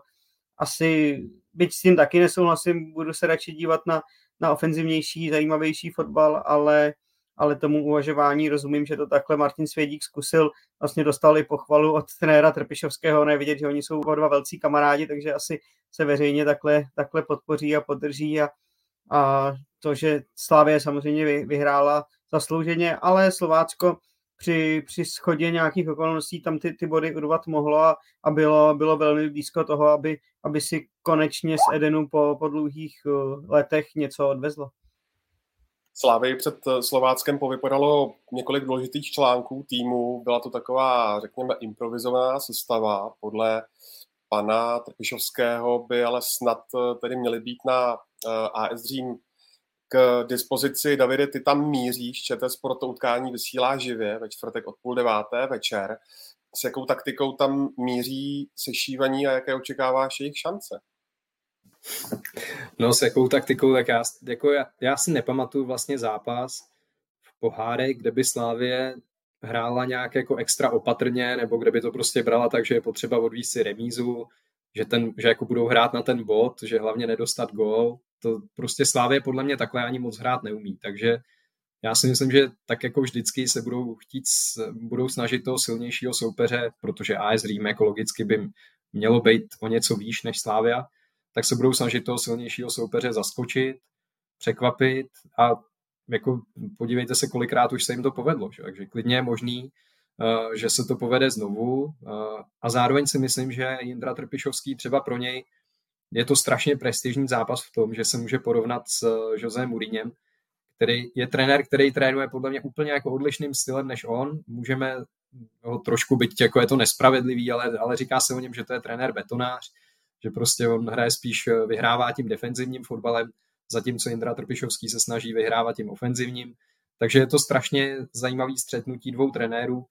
asi, byť s tím taky nesouhlasím, budu se radši dívat na, na ofenzivnější, zajímavější fotbal, ale, ale tomu uvažování rozumím, že to takhle Martin Svědík zkusil. Vlastně dostali pochvalu od trenéra Trpišovského, nevidět, že oni jsou oba dva velcí kamarádi, takže asi se veřejně takhle, takhle podpoří a podrží a, a to, že Slávě samozřejmě vyhrála zaslouženě, ale Slovácko při, při schodě nějakých okolností tam ty, ty body urvat mohlo a, a bylo, bylo velmi blízko toho, aby, aby si konečně z Edenu po, po dlouhých uh, letech něco odvezlo. Slávy před uh, Slováckem povypadalo několik důležitých článků týmu. Byla to taková, řekněme, improvizovaná sestava. Podle pana Trpišovského by ale snad uh, tedy měly být na AS Řím k dispozici. Davide, ty tam míříš, ČT Sport to utkání vysílá živě ve čtvrtek od půl deváté večer. S jakou taktikou tam míří sešívaní a jaké očekáváš jejich šance? No s jakou taktikou, tak já, jako já, já si nepamatuju vlastně zápas v pohárech, kde by Slávě hrála nějak jako extra opatrně, nebo kde by to prostě brala tak, že je potřeba odvíct si remízu, že, ten, že jako budou hrát na ten bod, že hlavně nedostat gól, to prostě Slávě podle mě takhle ani moc hrát neumí, takže já si myslím, že tak jako vždycky se budou chtít, budou snažit toho silnějšího soupeře, protože AS Rím jako logicky by mělo být o něco výš než Slávia, tak se budou snažit toho silnějšího soupeře zaskočit, překvapit a jako podívejte se, kolikrát už se jim to povedlo. Že? Takže klidně je možný, uh, že se to povede znovu uh, a zároveň si myslím, že Jindra Trpišovský třeba pro něj je to strašně prestižní zápas v tom, že se může porovnat s eh, José Mourinhem, který je trenér, který trénuje podle mě úplně jako odlišným stylem než on. Můžeme ho trošku být, jako je to nespravedlivý, ale, ale říká se o něm, že to je trenér betonář, že prostě on hraje spíš, eh, vyhrává tím defenzivním fotbalem, zatímco Indra Trpišovský se snaží vyhrávat tím ofenzivním. Takže je to strašně zajímavý střetnutí dvou trenérů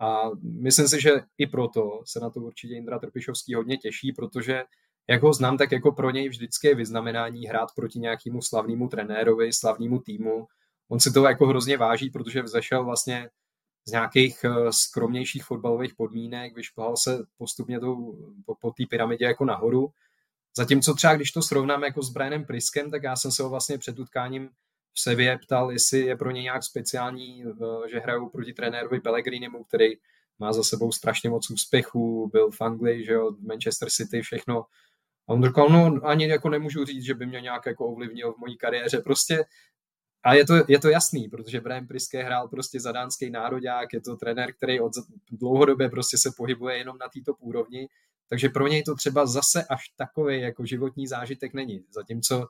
a myslím si, že i proto se na to určitě Indra Trpišovský hodně těší, protože jak ho znám, tak jako pro něj vždycky je vyznamenání hrát proti nějakému slavnému trenérovi, slavnému týmu. On si to jako hrozně váží, protože vzešel vlastně z nějakých eh, skromnějších fotbalových podmínek, vyšplhal se postupně tou, po, po té pyramidě jako nahoru. Zatímco třeba, když to srovnám jako s Brianem Priskem, tak já jsem se ho vlastně před utkáním v Sevě ptal, jestli je pro ně nějak speciální, eh, že hrajou proti trenérovi Pellegrinimu, který má za sebou strašně moc úspěchů, byl v Anglii, že jo, Manchester City, všechno a on říkal, no ani jako nemůžu říct, že by mě nějak jako ovlivnil v mojí kariéře, prostě a je to, je to jasný, protože Brian Priske hrál prostě za dánský národák, je to trenér, který od dlouhodobě prostě se pohybuje jenom na této úrovni, takže pro něj to třeba zase až takový jako životní zážitek není. Zatímco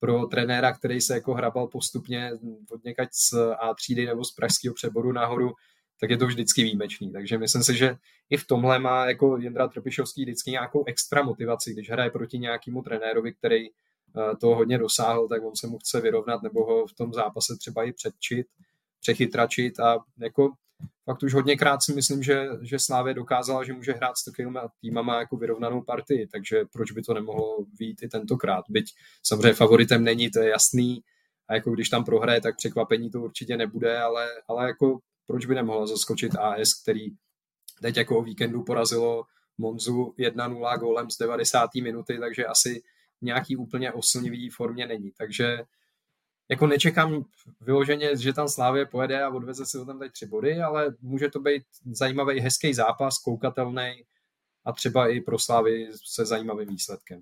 pro trenéra, který se jako hrabal postupně od někať z A třídy nebo z pražského přeboru nahoru, tak je to vždycky výjimečný. Takže myslím si, že i v tomhle má jako Jindra Trpišovský vždycky nějakou extra motivaci, když hraje proti nějakému trenérovi, který toho hodně dosáhl, tak on se mu chce vyrovnat nebo ho v tom zápase třeba i předčit, přechytračit a jako fakt už hodněkrát si myslím, že, že Slávě dokázala, že může hrát s takovými týmama jako vyrovnanou partii, takže proč by to nemohlo být i tentokrát. Byť samozřejmě favoritem není, to je jasný, a jako když tam prohraje, tak překvapení to určitě nebude, ale, ale jako proč by nemohla zaskočit AS, který teď jako o víkendu porazilo Monzu 1-0 gólem z 90. minuty, takže asi nějaký úplně oslnivý formě není. Takže jako nečekám vyloženě, že tam Slávě pojede a odveze si ho tam teď tři body, ale může to být zajímavý, hezký zápas, koukatelný a třeba i pro Slávy se zajímavým výsledkem.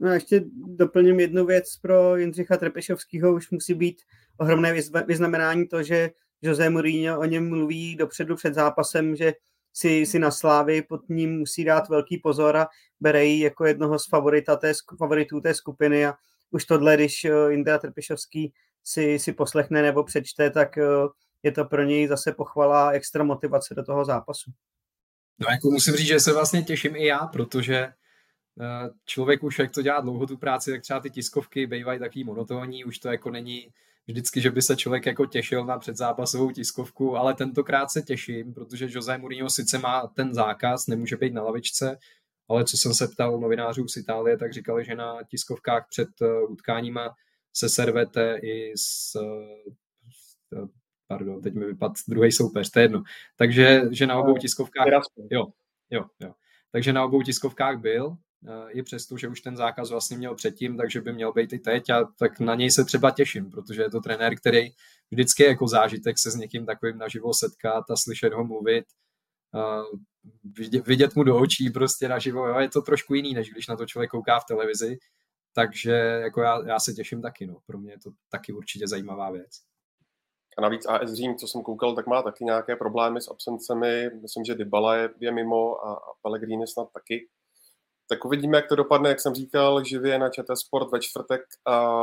No a ještě doplním jednu věc pro Jindřicha Trepešovského, už musí být ohromné vyznamenání to, že Jose Mourinho o něm mluví dopředu před zápasem, že si, si na Slávy pod ním musí dát velký pozor a bere ji jako jednoho z favorita té, favoritů té skupiny a už tohle, když eh, Indra Trpišovský si, si poslechne nebo přečte, tak eh, je to pro něj zase pochvala extra motivace do toho zápasu. No jako musím říct, že se vlastně těším i já, protože eh, člověk už, jak to dělá dlouho tu práci, tak třeba ty tiskovky bývají taký monotónní, už to jako není vždycky, že by se člověk jako těšil na předzápasovou tiskovku, ale tentokrát se těším, protože Jose Mourinho sice má ten zákaz, nemůže být na lavičce, ale co jsem se ptal novinářů z Itálie, tak říkali, že na tiskovkách před eh, utkáníma se servete i s, eh, pardon, teď mi vypad druhý soupeř, to je jedno. Takže, že na obou tiskovkách, jo, jo, jo. Takže na obou tiskovkách byl, eh, i přesto, že už ten zákaz vlastně měl předtím, takže by měl být i teď a tak na něj se třeba těším, protože je to trenér, který vždycky jako zážitek se s někým takovým naživo setkat a slyšet ho mluvit vidět, mu do očí prostě naživo, jo, je to trošku jiný, než když na to člověk kouká v televizi, takže jako já, já se těším taky, no. pro mě je to taky určitě zajímavá věc. A navíc AS Řím, co jsem koukal, tak má taky nějaké problémy s absencemi. Myslím, že Dybala je, je mimo a, a Pellegrini snad taky. Tak uvidíme, jak to dopadne, jak jsem říkal, živě na ČT Sport ve čtvrtek a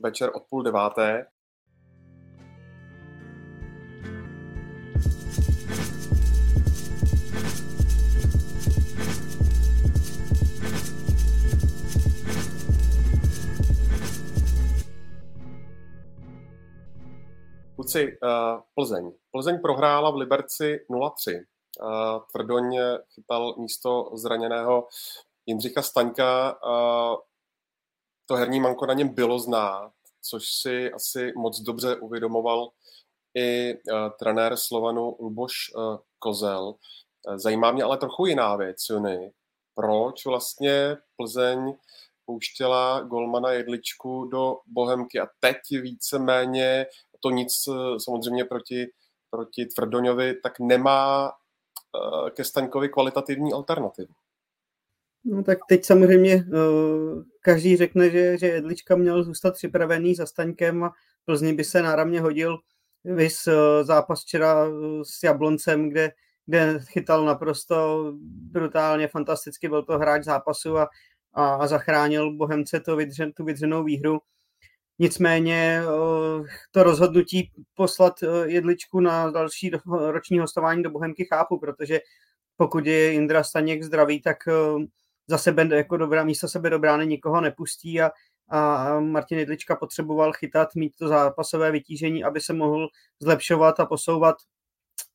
večer od půl deváté. Kluci, uh, Plzeň. Plzeň prohrála v Liberci 0-3. Uh, Tvrdoň chytal místo zraněného Jindřicha Staňka. Uh, to herní manko na něm bylo znát, což si asi moc dobře uvědomoval i trenér Slovanu Luboš Kozel. Zajímá mě ale trochu jiná věc, Jony. Proč vlastně Plzeň pouštěla golmana Jedličku do Bohemky a teď víceméně to nic eh, samozřejmě proti, proti Tvrdoňovi, tak nemá eh, ke Staňkovi kvalitativní alternativu. No tak teď samozřejmě uh, každý řekne, že, že Jedlička měl zůstat připravený za Staňkem a Plzni by se náramně hodil vys zápas včera s Jabloncem, kde, kde chytal naprosto brutálně, fantasticky, byl to hráč zápasu a, a, a zachránil Bohemce to vydřen, tu vydřenou výhru. Nicméně eh, to rozhodnutí poslat eh, jedličku na další roční hostování do Bohemky chápu, protože pokud je Indra Staněk zdravý, tak eh, za sebe jako dobrá, místo sebe do brány nikoho nepustí a, a Martin Jedlička potřeboval chytat, mít to zápasové vytížení, aby se mohl zlepšovat a posouvat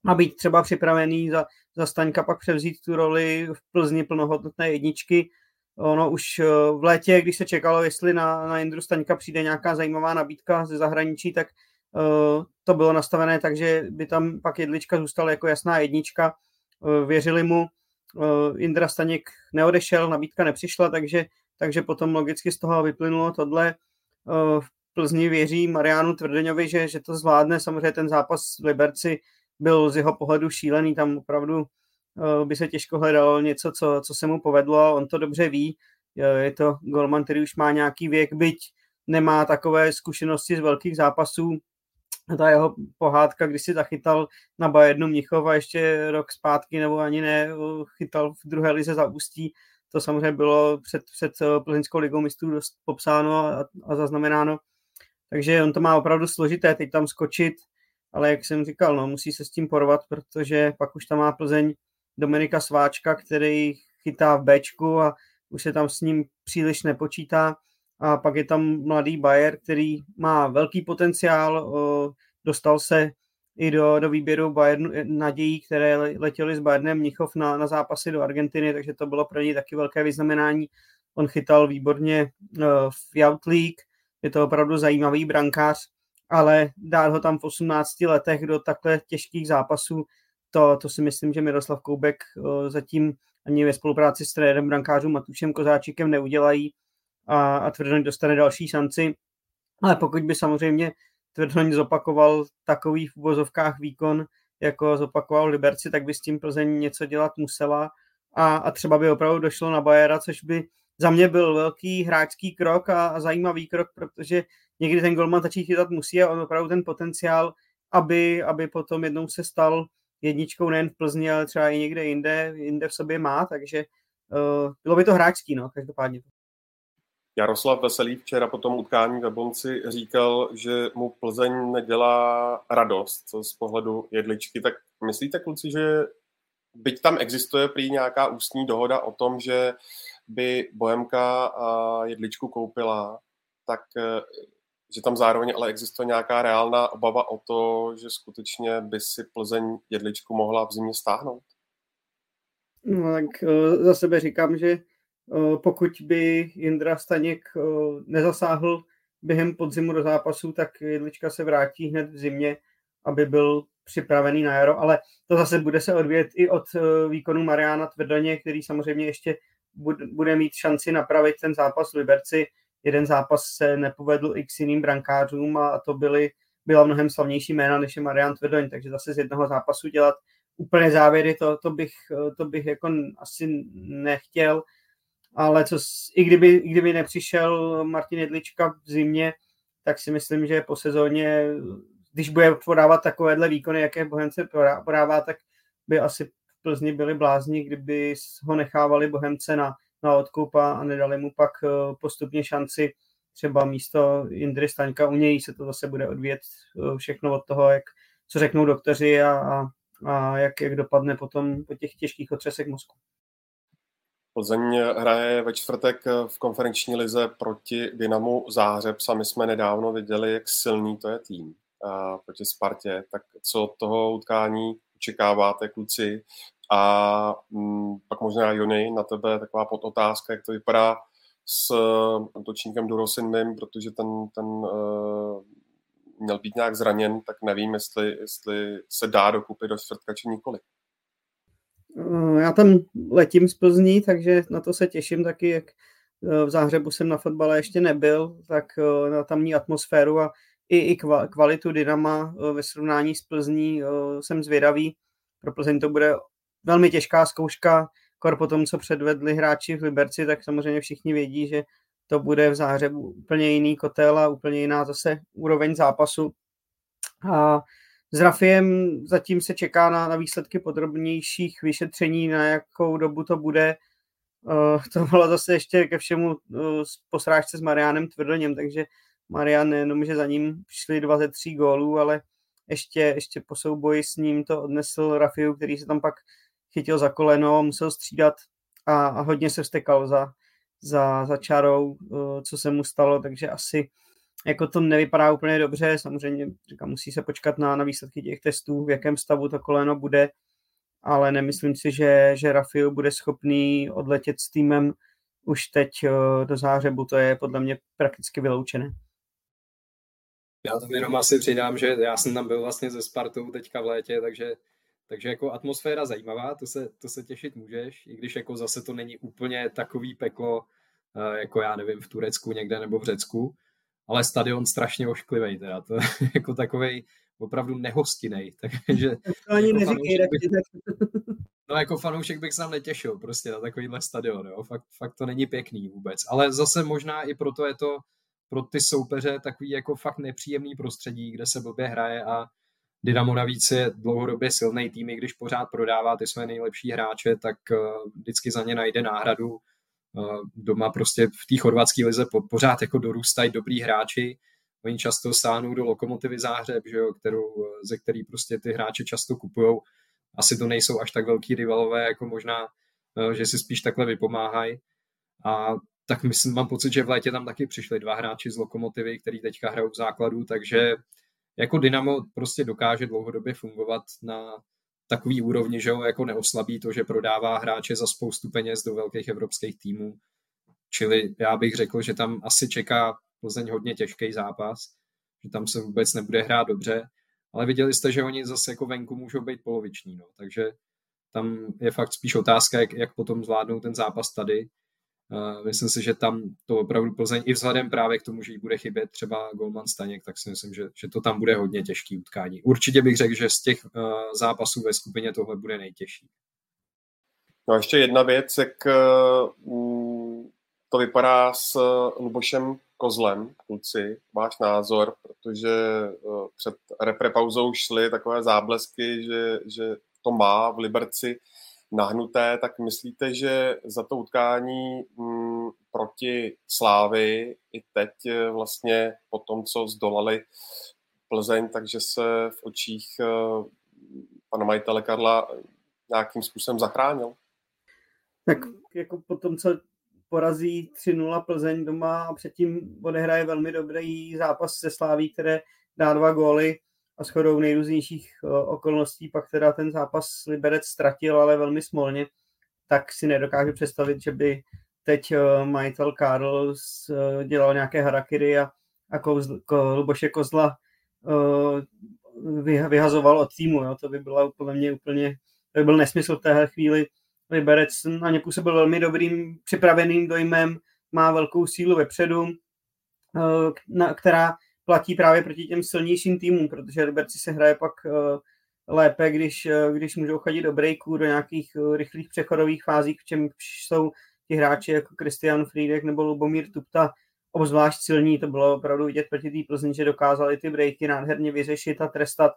a být třeba připravený za, za Staňka pak převzít tu roli v Plzni plnohodnotné jedničky Ono už eh, v létě, když se čekalo, jestli na, na Jindru Staňka přijde nějaká zajímavá nabídka ze zahraničí, tak uh, to bylo nastavené tak, že by tam pak jedlička zůstala jako jasná jednička. Uh, věřili mu, uh, Indra Staněk neodešel, nabídka nepřišla, takže, takže potom logicky z toho vyplynulo tohle. Uh, v Plzni věří Marianu Tvrdeňovi, že, že to zvládne. Samozřejmě ten zápas v Liberci byl z jeho pohledu šílený, tam opravdu by se těžko hledalo něco, co, co se mu povedlo. On to dobře ví. Je to golman, který už má nějaký věk, byť nemá takové zkušenosti z velkých zápasů. Ta jeho pohádka, když si zachytal na Bayernu Mnichov a ještě rok zpátky, nebo ani ne, chytal v druhé lize za Ústí, to samozřejmě bylo před, před eh, Plzeňskou ligou mistrů dost popsáno a, a zaznamenáno. Takže on to má opravdu složité teď tam skočit, ale jak jsem říkal, no, musí se s tím porovat, protože pak už tam má Plzeň Dominika Sváčka, který chytá v Bčku a už se tam s ním příliš nepočítá. A pak je tam mladý Bayer, který má velký potenciál, dostal se i do, do výběru Bayernu nadějí, které letěly s Bayernem Mnichov na, na zápasy do Argentiny, takže to bylo pro něj taky velké vyznamenání. On chytal výborně v Youth League, je to opravdu zajímavý brankář, ale dát ho tam v 18 letech do takhle těžkých zápasů, to, to si myslím, že Miroslav Koubek zatím ani ve spolupráci s trenérem brankářů Matušem Kozáčikem neudělají a, a Tvrdoň dostane další šanci. Ale pokud by samozřejmě Tvrdoň zopakoval takový v uvozovkách výkon, jako zopakoval Liberci, tak by s tím Plzeň něco dělat musela a, a třeba by opravdu došlo na Bajera, což by za mě byl velký hráčský krok a, a zajímavý krok, protože někdy ten golman začít chytat musí a on opravdu ten potenciál, aby, aby potom jednou se stal jedničkou nejen v Plzni, ale třeba i někde jinde, jinde v sobě má, takže uh, bylo by to hráčský, no, každopádně. Jaroslav Veselý včera po tom utkání ve Bonci říkal, že mu Plzeň nedělá radost z pohledu jedličky. Tak myslíte, kluci, že byť tam existuje prý nějaká ústní dohoda o tom, že by Bohemka jedličku koupila, tak eh, že tam zároveň ale existuje nějaká reálná obava o to, že skutečně by si Plzeň jedličku mohla v zimě stáhnout? No tak eh, za sebe říkám, že eh, pokud by Jindra Staněk eh, nezasáhl během podzimu do zápasu, tak jedlička se vrátí hned v zimě, aby byl připravený na jaro, ale to zase bude se odvět i od výkonu Mariana Tvrdoně, který samozřejmě ještě bude mít šanci napravit ten zápas Liberci jeden zápas se nepovedl i k jiným brankářům a to byly, byla mnohem slavnější jména než je Marian Tvrdoň, takže zase z jednoho zápasu dělat úplně závěry, to, to, bych, to bych jako asi nechtěl, ale co, i, kdyby, i kdyby nepřišel Martin Jedlička v zimě, tak si myslím, že po sezóně, když bude podávat takovéhle výkony, jaké Bohemce podává, tak by asi v Plzni byli blázni, kdyby ho nechávali Bohemce na na odkup a, nedali mu pak eh, postupně šanci třeba místo Indry Staňka. U něj se to zase bude odvíjet eh, všechno od toho, jak, co řeknou doktoři a, a, a jak, jak dopadne potom po těch těžkých otřesech mozku. Plzeň hraje ve čtvrtek v konferenční lize proti Dynamu Zářeb. Sami jsme nedávno viděli, jak silný to je tým proti Spartě. Tak co od toho utkání očekáváte, kluci? A mm, pak možná Jony, na tebe taková podotázka, jak to vypadá s uh, útočníkem Durosinmim, protože ten, ten uh, měl být nějak zraněn, tak nevím, jestli, jestli se dá dokupit do čtvrtka či nikoli. Eh, já tam letím z Plzní, takže na to se těším taky, jak v Záhřebu jsem na fotbale ještě nebyl, tak na tamní atmosféru a i, i kvalitu Dynama ve srovnání s Plzní jsem zvědavý. Pro Plzeň to bude velmi těžká zkouška, kor po tom, co předvedli hráči v Liberci, tak samozřejmě všichni vědí, že to bude v záhřebu úplně jiný kotel a úplně jiná zase úroveň zápasu. A s Rafiem zatím se čeká na, na výsledky podrobnějších vyšetření, na jakou dobu to bude. Uh, to bylo zase ještě ke všemu uh, posrážce s Marianem Tvrdoněm, takže Marian nejenom, že za ním přišli dva ze tří gólů, ale ještě, ještě po souboji s ním to odnesl Rafiu, který se tam pak chytil za koleno, musel střídat a, a hodně se vstekal za, za, za čarou, eh, co se mu stalo, takže asi jako to nevypadá úplně dobře, samozřejmě říkám, musí se počkat na, na výsledky těch testů, v jakém stavu to koleno bude, ale nemyslím si, že, že Rafiu bude schopný odletět s týmem už teď eh, do zářebu, to je podle mě prakticky vyloučené. Já tam jenom asi přidám, že já jsem tam byl vlastně ze Spartou teďka v létě, takže takže jako atmosféra zajímavá, to se, to se těšit můžeš, i když jako zase to není úplně takový peklo, eh, jako já nevím, v Turecku někde nebo v Řecku, ale stadion strašně ošklivý, teda to je [laughs] jako takový opravdu nehostinej, [laughs] takže... To ani jako neříkej, bych, [laughs] No jako fanoušek bych se netěšil prostě na takovýhle stadion, jo? Fakt, fakt to není pěkný vůbec, ale zase možná i proto je to pro ty soupeře takový jako fakt nepříjemný prostředí, kde se blbě hraje a Dynamo navíc je dlouhodobě silný tým, i když pořád prodává ty své nejlepší hráče, tak eh, vždycky za ně najde náhradu. Eh, doma prostě v té chorvatské lize pořád jako dorůstají dobrý hráči. Oni často stáhnou do Lokomotivy Záhřeb, že jo, kterou, eh, ze který prostě ty hráče často kupují. Asi to nejsou až tak velký rivalové, jako možná, že si spíš takhle vypomáhají. A tak myslím, mám pocit, že v létě tam taky přišli dva hráči z Lokomotivy, který teďka hrajou v základu, takže jako Dynamo prostě dokáže dlouhodobě fungovat na takový úrovni, že ho jako neoslabí to, že prodává hráče za spoustu peněz do velkých evropských týmů. Čili já bych řekl, že tam asi čeká Plzeň hodně těžký zápas, že tam se vůbec nebude hrát dobře, ale viděli jste, že oni zase jako venku můžou být poloviční, no. takže tam je fakt spíš otázka, jak, jak potom zvládnou ten zápas tady. Myslím si, že tam to opravdu Plzeň i vzhledem právě k tomu, že jí bude chybět třeba Golman Staněk, tak si myslím, že, že to tam bude hodně těžký utkání. Určitě bych řekl, že z těch uh, zápasů ve skupině tohle bude nejtěžší. No a ještě jedna věc, jak uh, to vypadá s Lubošem Kozlem, kluci, váš názor, protože před reprepauzou šly takové záblesky, že, že to má v Liberci nahnuté, tak myslíte, že za to utkání m, mm, proti Slávy i teď eh, vlastně po tom, co zdolali Plzeň, takže se v očích uh, pana majitele Karla nějakým způsobem zachránil? Tak jako po tom, co porazí 3-0 Plzeň doma a předtím odehraje velmi dobrý zápas se Sláví, které dá dva góly, a shodou nejrůznějších eh, okolností pak teda ten zápas Liberec ztratil, ale velmi smolně, tak si nedokážu představit, že by teď eh, majitel Karl eh, dělal nějaké harakiry a, a Kozl, ko, Luboše Kozla vyhazoval od týmu. Jo. To by byla úplně mě úplně, to by byl nesmysl v téhle chvíli. Liberec na ně působil velmi dobrým, připraveným dojmem, má velkou sílu vepředu, která platí právě proti těm silnějším týmům, protože Liberci se hraje pak uh, lépe, když, uh, když můžou chodit do breaků, do nějakých uh, rychlých přechodových fází, v čem jsou ti hráči jako Christian Friedek nebo Lubomír Tupta obzvlášť silní. To bylo opravdu vidět proti té Plzni, že dokázali ty breaky nádherně vyřešit a trestat.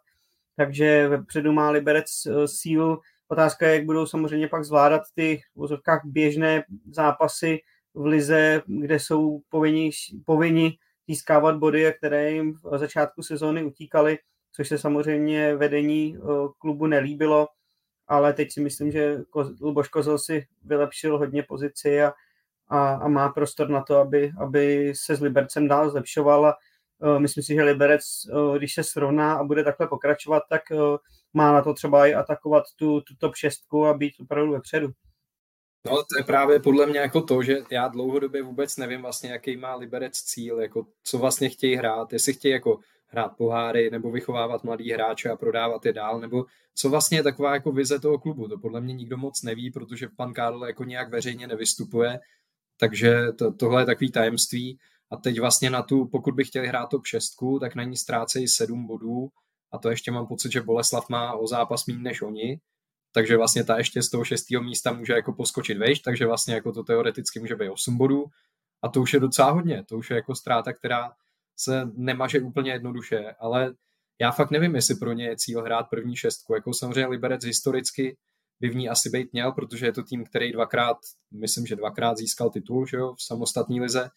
Takže vepředu má Liberec sílu. Otázka je, jak budou samozřejmě pak zvládat ty v běžné zápasy v lize, kde jsou povinni, povinni získávat body, které jim v začátku sezóny utíkaly, což se samozřejmě vedení eh, klubu nelíbilo, ale teď si myslím, že Luboš Kozel si vylepšil hodně pozici a, a, a má prostor na to, aby, aby se s Libercem dál zlepšoval a uh, myslím si, že Liberec, uh, když se srovná a bude takhle pokračovat, tak má na to třeba i atakovat tu, tu top a být opravdu vepředu. No to je právě podle mě jako to, že já dlouhodobě vůbec nevím vlastně, jaký má Liberec cíl, jako co vlastně chtějí hrát, jestli chtějí jako hrát poháry nebo vychovávat mladý hráče a prodávat je dál, nebo co vlastně je taková jako vize toho klubu. To podle mě nikdo moc neví, protože pan Karl jako nějak veřejně nevystupuje, takže to, tohle je takový tajemství. A teď vlastně na tu, pokud by chtěli hrát top 6, tak na ní ztrácejí 7 bodů a to ještě mám pocit, že Boleslav má o zápas méně než oni, takže vlastně ta ještě z toho šestého místa může jako poskočit vejš, takže vlastně jako to teoreticky může být 8 bodů. A to už je docela hodně, to už je jako ztráta, která se nemaže úplně jednoduše, ale já fakt nevím, jestli pro ně je cíl hrát první šestku, jako samozřejmě Liberec historicky by v ní asi být měl, protože je to tým, který dvakrát, myslím, že dvakrát získal titul, že jo, v samostatní lize,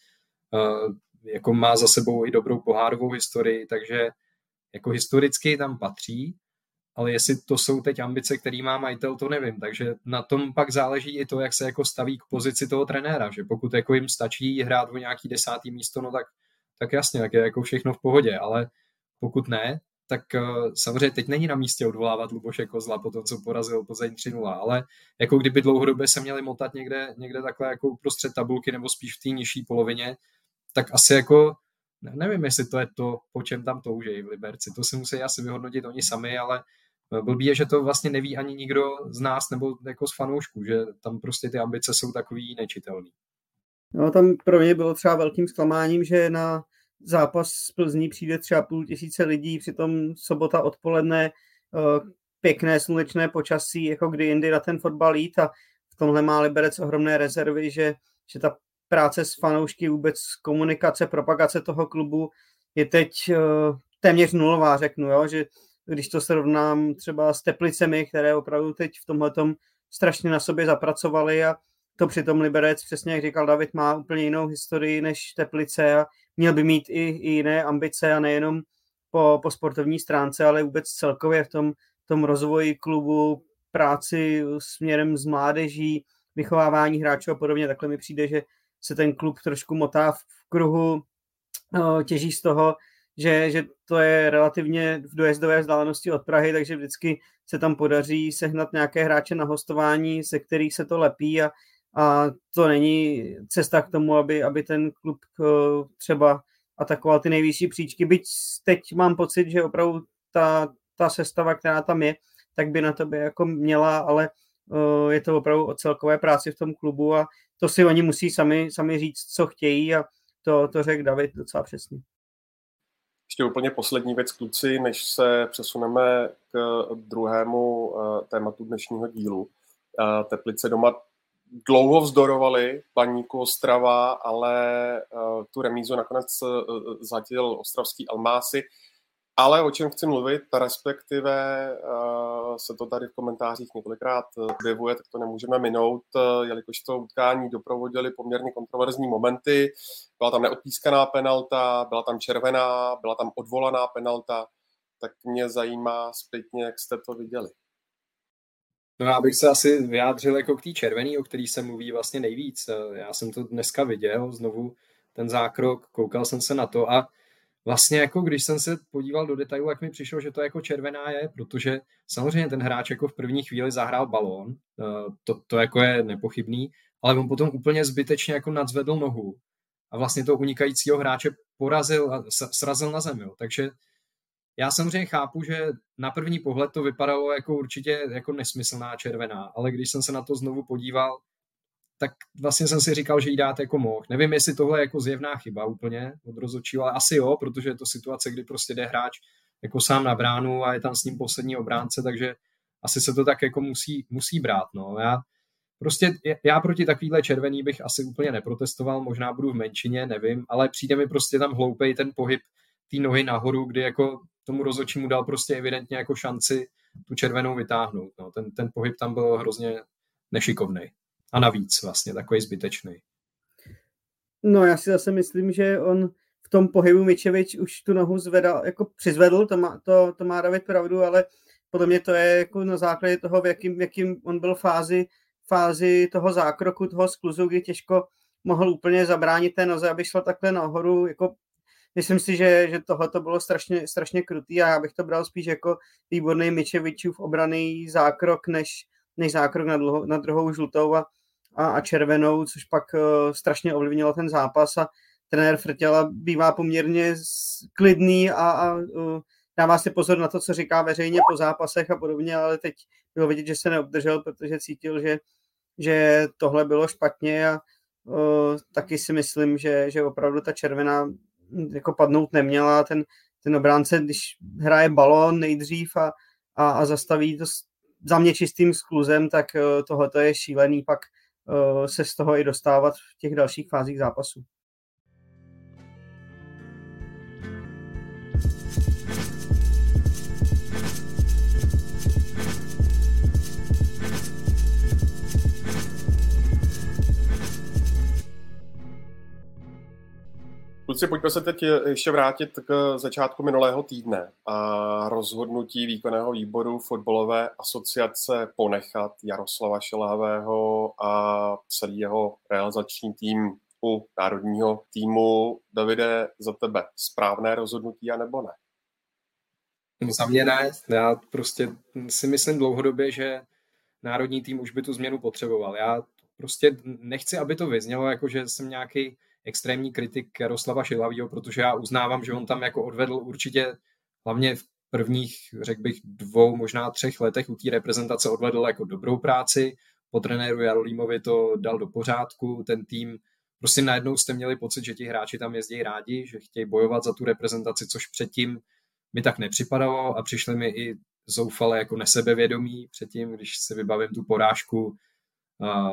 uh, jako má za sebou i dobrou pohárovou historii, takže jako historicky tam patří, ale jestli to jsou teď ambice, který má majitel, to nevím. Takže na tom pak záleží i to, jak se jako staví k pozici toho trenéra, že pokud jako jim stačí hrát o nějaký desátý místo, no tak, tak jasně, tak je jako všechno v pohodě, ale pokud ne, tak uh, samozřejmě teď není na místě odvolávat Luboše Kozla po tom, co porazil Plzeň 3-0, ale jako kdyby dlouhodobě se měli motat někde, někde takhle jako uprostřed tabulky nebo spíš v té nižší polovině, tak asi jako nevím, jestli to je to, po čem tam toužejí v Liberci. To si musí asi vyhodnotit oni sami, ale Blbý je, že to vlastně neví ani nikdo z nás nebo jako z fanoušků, že tam prostě ty ambice jsou takový nečitelný. No, tam pro mě bylo třeba velkým zklamáním, že na zápas z Plzní přijde třeba půl tisíce lidí, přitom sobota odpoledne eh, pěkné slunečné počasí, jako kdy jindy na ten fotbal jít a v tomhle má Liberec ohromné rezervy, že, že ta práce s fanoušky, vůbec komunikace, propagace toho klubu je teď eh, téměř nulová, řeknu, jo? že když to srovnám třeba s Teplicemi, které opravdu teď v tomhle strašně na sobě zapracovali a to přitom Liberec, přesně jak říkal David, má úplně jinou historii než Teplice a měl by mít i, i jiné ambice a nejenom po, po sportovní stránce, ale vůbec celkově v tom, tom rozvoji klubu, práci směrem z mládeží, vychovávání hráčů a podobně. Takhle mi přijde, že se ten klub trošku motá v kruhu, těží z toho, že, že to je relativně v dojezdové vzdálenosti od Prahy, takže vždycky se tam podaří sehnat nějaké hráče na hostování, se kterých se to lepí a, a to není cesta k tomu, aby, aby ten klub třeba atakoval ty nejvyšší příčky, byť teď mám pocit, že opravdu ta, ta sestava, která tam je, tak by na to by jako měla, ale uh, je to opravdu o celkové práci v tom klubu a to si oni musí sami, sami říct, co chtějí a to, to řekl David docela přesně. Ještě úplně poslední věc, kluci, než se přesuneme k druhému uh, tématu dnešního dílu. Uh, Teplice doma dlouho vzdorovali Baníku Ostrava, ale uh, tu remízu nakonec zatil ostravský Almásy. Ale o čem chci mluvit, respektive uh, se to tady v komentářích několikrát objevuje, tak to nemůžeme minout, uh, jelikož to utkání doprovodili poměrně kontroverzní momenty. Byla tam neodpískaná penalta, byla tam červená, byla tam odvolaná penalta, tak mě zajímá zpětně, jak jste to viděli. No já bych se asi vyjádřil jako k té červený, o který se mluví vlastně nejvíc. Já jsem to dneska viděl, znovu ten zákrok, koukal jsem se na to a vlastně jako když jsem se podíval do detailu, jak mi přišlo, že to jako červená je, protože samozřejmě ten hráč jako v první chvíli zahrál balón, eh, to, to jako je nepochybný, ale on potom úplně zbytečně jako nadzvedl nohu a vlastně toho unikajícího hráče porazil a srazil na zemi. Takže já samozřejmě chápu, že na první pohled to vypadalo jako určitě jako nesmyslná červená, ale když jsem se na to znovu podíval, tak vlastně jsem si říkal, že jí dát jako mohl. Nevím, jestli tohle je jako zjevná chyba úplně od rozhodčího, ale asi jo, protože je to situace, kdy prostě jde hráč jako sám na bránu a je tam s ním poslední obránce, takže asi se to tak jako musí, musí brát. No. Já, prostě já proti takovýhle červený bych asi úplně neprotestoval, možná budu v menšině, nevím, ale přijde mi prostě tam hloupej ten pohyb té nohy nahoru, kdy jako tomu rozhodčímu dal prostě evidentně jako šanci tu červenou vytáhnout. No. Ten, ten pohyb tam byl hrozně nešikovný. A navíc vlastně takový zbytečný. No já si zase myslím, že on v tom pohybu Mičevič už tu nohu zvedal, jako přizvedl, to má, to, to má David pravdu, ale podle mě to je jako na základě toho, v jakým, v jakým on byl fázi, fázi toho zákroku, toho skluzu, kdy těžko mohl úplně zabránit té noze, aby šla takhle nahoru, jako myslím si, že, že tohle to bylo strašně, strašně krutý a já bych to bral spíš jako výborný Mičevičův obraný zákrok, než, než zákrok na, dlouho, na druhou žlutou a, a, a červenou, což pak uh, strašně ovlivnilo ten zápas a trenér Frtěla bývá poměrně klidný a, a uh, dává si pozor na to, co říká veřejně po zápasech a podobně, ale teď bylo vidět, že se neobdržel, protože cítil, že, že tohle bylo špatně a uh, taky si myslím, že, že opravdu ta červená jako padnout neměla. Ten, ten obránce, když hraje balón nejdřív a, a, a zastaví to za mě čistým skluzem, tak tohle je šílený pak se z toho i dostávat v těch dalších fázích zápasu. Kluci, pojďme se teď ještě vrátit k začátku minulého týdne a rozhodnutí výkonného výboru fotbalové asociace ponechat Jaroslava Šelávého a celý jeho realizační tým u národního týmu. Davide, za tebe správné rozhodnutí, anebo ne? Za mě ne. Já prostě si myslím dlouhodobě, že národní tým už by tu změnu potřeboval. Já prostě nechci, aby to vyznělo, jako že jsem nějaký extrémní kritik Jaroslava Šilavýho, protože já uznávám, že on tam jako odvedl určitě hlavně v prvních, řekl bych, dvou, možná třech letech u té reprezentace odvedl jako dobrou práci. Po trenéru Jarolímovi to dal do pořádku, ten tým prostě najednou jste měli pocit, že ti hráči tam jezdí rádi, že chtějí bojovat za tu reprezentaci, což předtím mi tak nepřipadalo a přišli mi i zoufale jako nesebevědomí předtím, když si vybavím tu porážku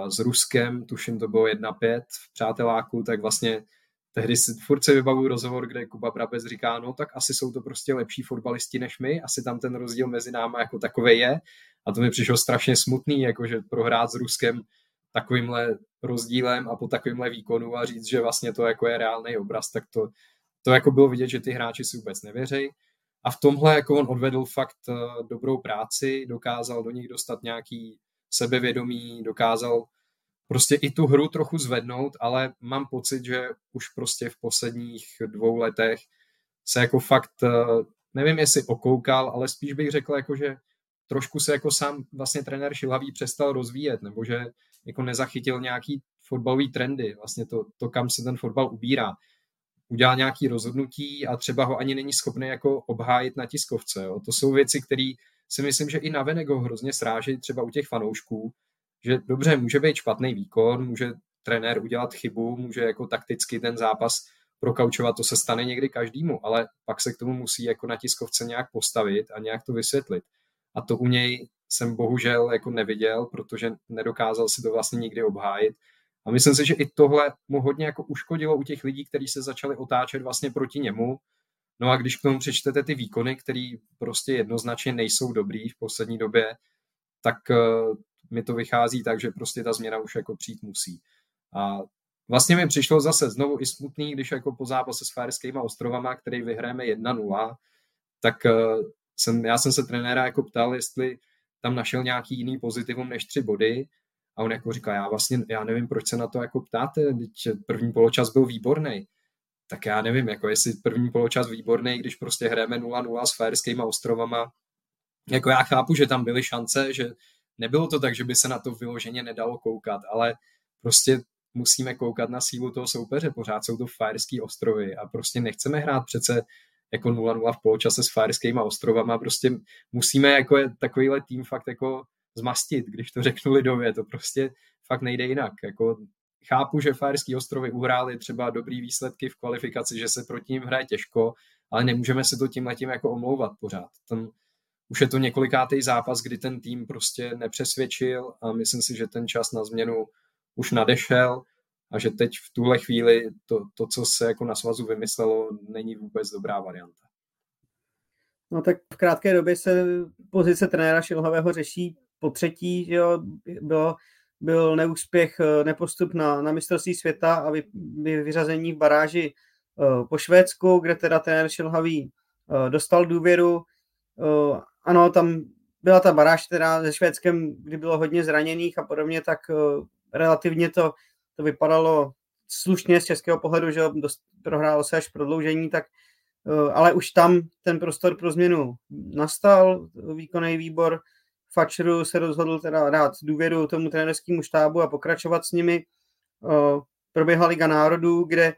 s Ruskem, tuším to bylo 1-5 v přáteláku, tak vlastně tehdy si furt si vybavuju rozhovor, kde Kuba Brabec říká, no tak asi jsou to prostě lepší fotbalisti než my, asi tam ten rozdíl mezi náma jako takový je a to mi přišlo strašně smutný, jakože prohrát s Ruskem takovýmhle rozdílem a po takovýmhle výkonu a říct, že vlastně to jako je reálný obraz, tak to, to jako bylo vidět, že ty hráči si vůbec nevěří. A v tomhle jako on odvedl fakt eh, dobrou práci, dokázal do nich dostat nějaký sebevědomí, dokázal prostě i tu hru trochu zvednout, ale mám pocit, že už prostě v posledních dvou letech se jako fakt, eh, nevím jestli okoukal, ale spíš bych řekl jako, že trošku se jako sám vlastně trenér Šilhavý přestal rozvíjet, nebo že jako nezachytil nějaký fotbalový trendy, vlastně to, to, kam se ten fotbal ubírá. Udělal nějaký rozhodnutí a třeba ho ani není schopný jako obhájit na tiskovce. Jo. To jsou věci, které si myslím, že i na ho hrozně sráží třeba u těch fanoušků, že dobře, může být špatný výkon, může trenér udělat chybu, může jako takticky ten zápas prokaučovat, to se stane někdy každému, ale pak se k tomu musí jako na tiskovce nějak postavit a nějak to vysvětlit. A to u něj jsem bohužel jako neviděl, protože nedokázal si to vlastně nikdy obhájit. A myslím si, že i tohle mu hodně jako uškodilo u těch lidí, kteří se začali otáčet vlastně proti němu. No a když k tomu přečtete ty výkony, které prostě jednoznačně nejsou dobrý v poslední době, tak eh, mi to vychází tak, že prostě ta změna už jako přijít musí. A vlastně mi přišlo zase znovu i smutný, když jako po zápase s Fajerskýma ostrovama, který vyhráme 1-0, tak eh, jsem, já jsem se trenéra jako ptal, jestli tam našel nějaký jiný pozitivum než tři body a on jako říká, já vlastně, já nevím, proč se na to jako ptáte, teď první poločas byl výborný. Tak já nevím, jako jestli první poločas výborný, když prostě hrajeme 0-0 s Fajerskýma ostrovama, jako já chápu, že tam byly šance, že nebylo to tak, že by se na to vyloženě nedalo koukat, ale prostě musíme koukat na sílu toho soupeře, pořád jsou to Fajerský ostrovy a prostě nechceme hrát přece jako 0-0 v poločase s Fajerskýma ostrovama, prostě musíme jako takovýhle tým fakt jako zmastit, když to řeknu lidově, to prostě fakt nejde jinak. Jako chápu, že Fajerský ostrovy uhrály třeba dobrý výsledky v kvalifikaci, že se proti ním hraje těžko, ale nemůžeme se to tím letím jako omlouvat pořád. Ten, už je to několikátý zápas, kdy ten tým prostě nepřesvědčil a myslím si, že ten čas na změnu už nadešel a že teď v tuhle chvíli to, to co se jako na svazu vymyslelo, není vůbec dobrá varianta. No tak v krátké době se pozice trenéra Šilhavého řeší po třetí, že jo, bylo, byl neúspěch, eh, nepostup na, na mistrovství světa a vy, vy, vyřazení v baráži uh, po Švédsku, kde teda trenér Šilhavý uh, dostal důvěru. Ano, tam byla ta baráž teda se Švédskem, kdy bylo hodně zraněných a podobně, tak relativně to, to vypadalo slušně z českého pohledu, že dost, prohrálo se až prodloužení, tak ale už tam ten prostor pro změnu nastal, výkonný výbor Fatscheru se rozhodl teda dát důvěru tomu trenerskému štábu a pokračovat s nimi. Proběhla Liga národů, kde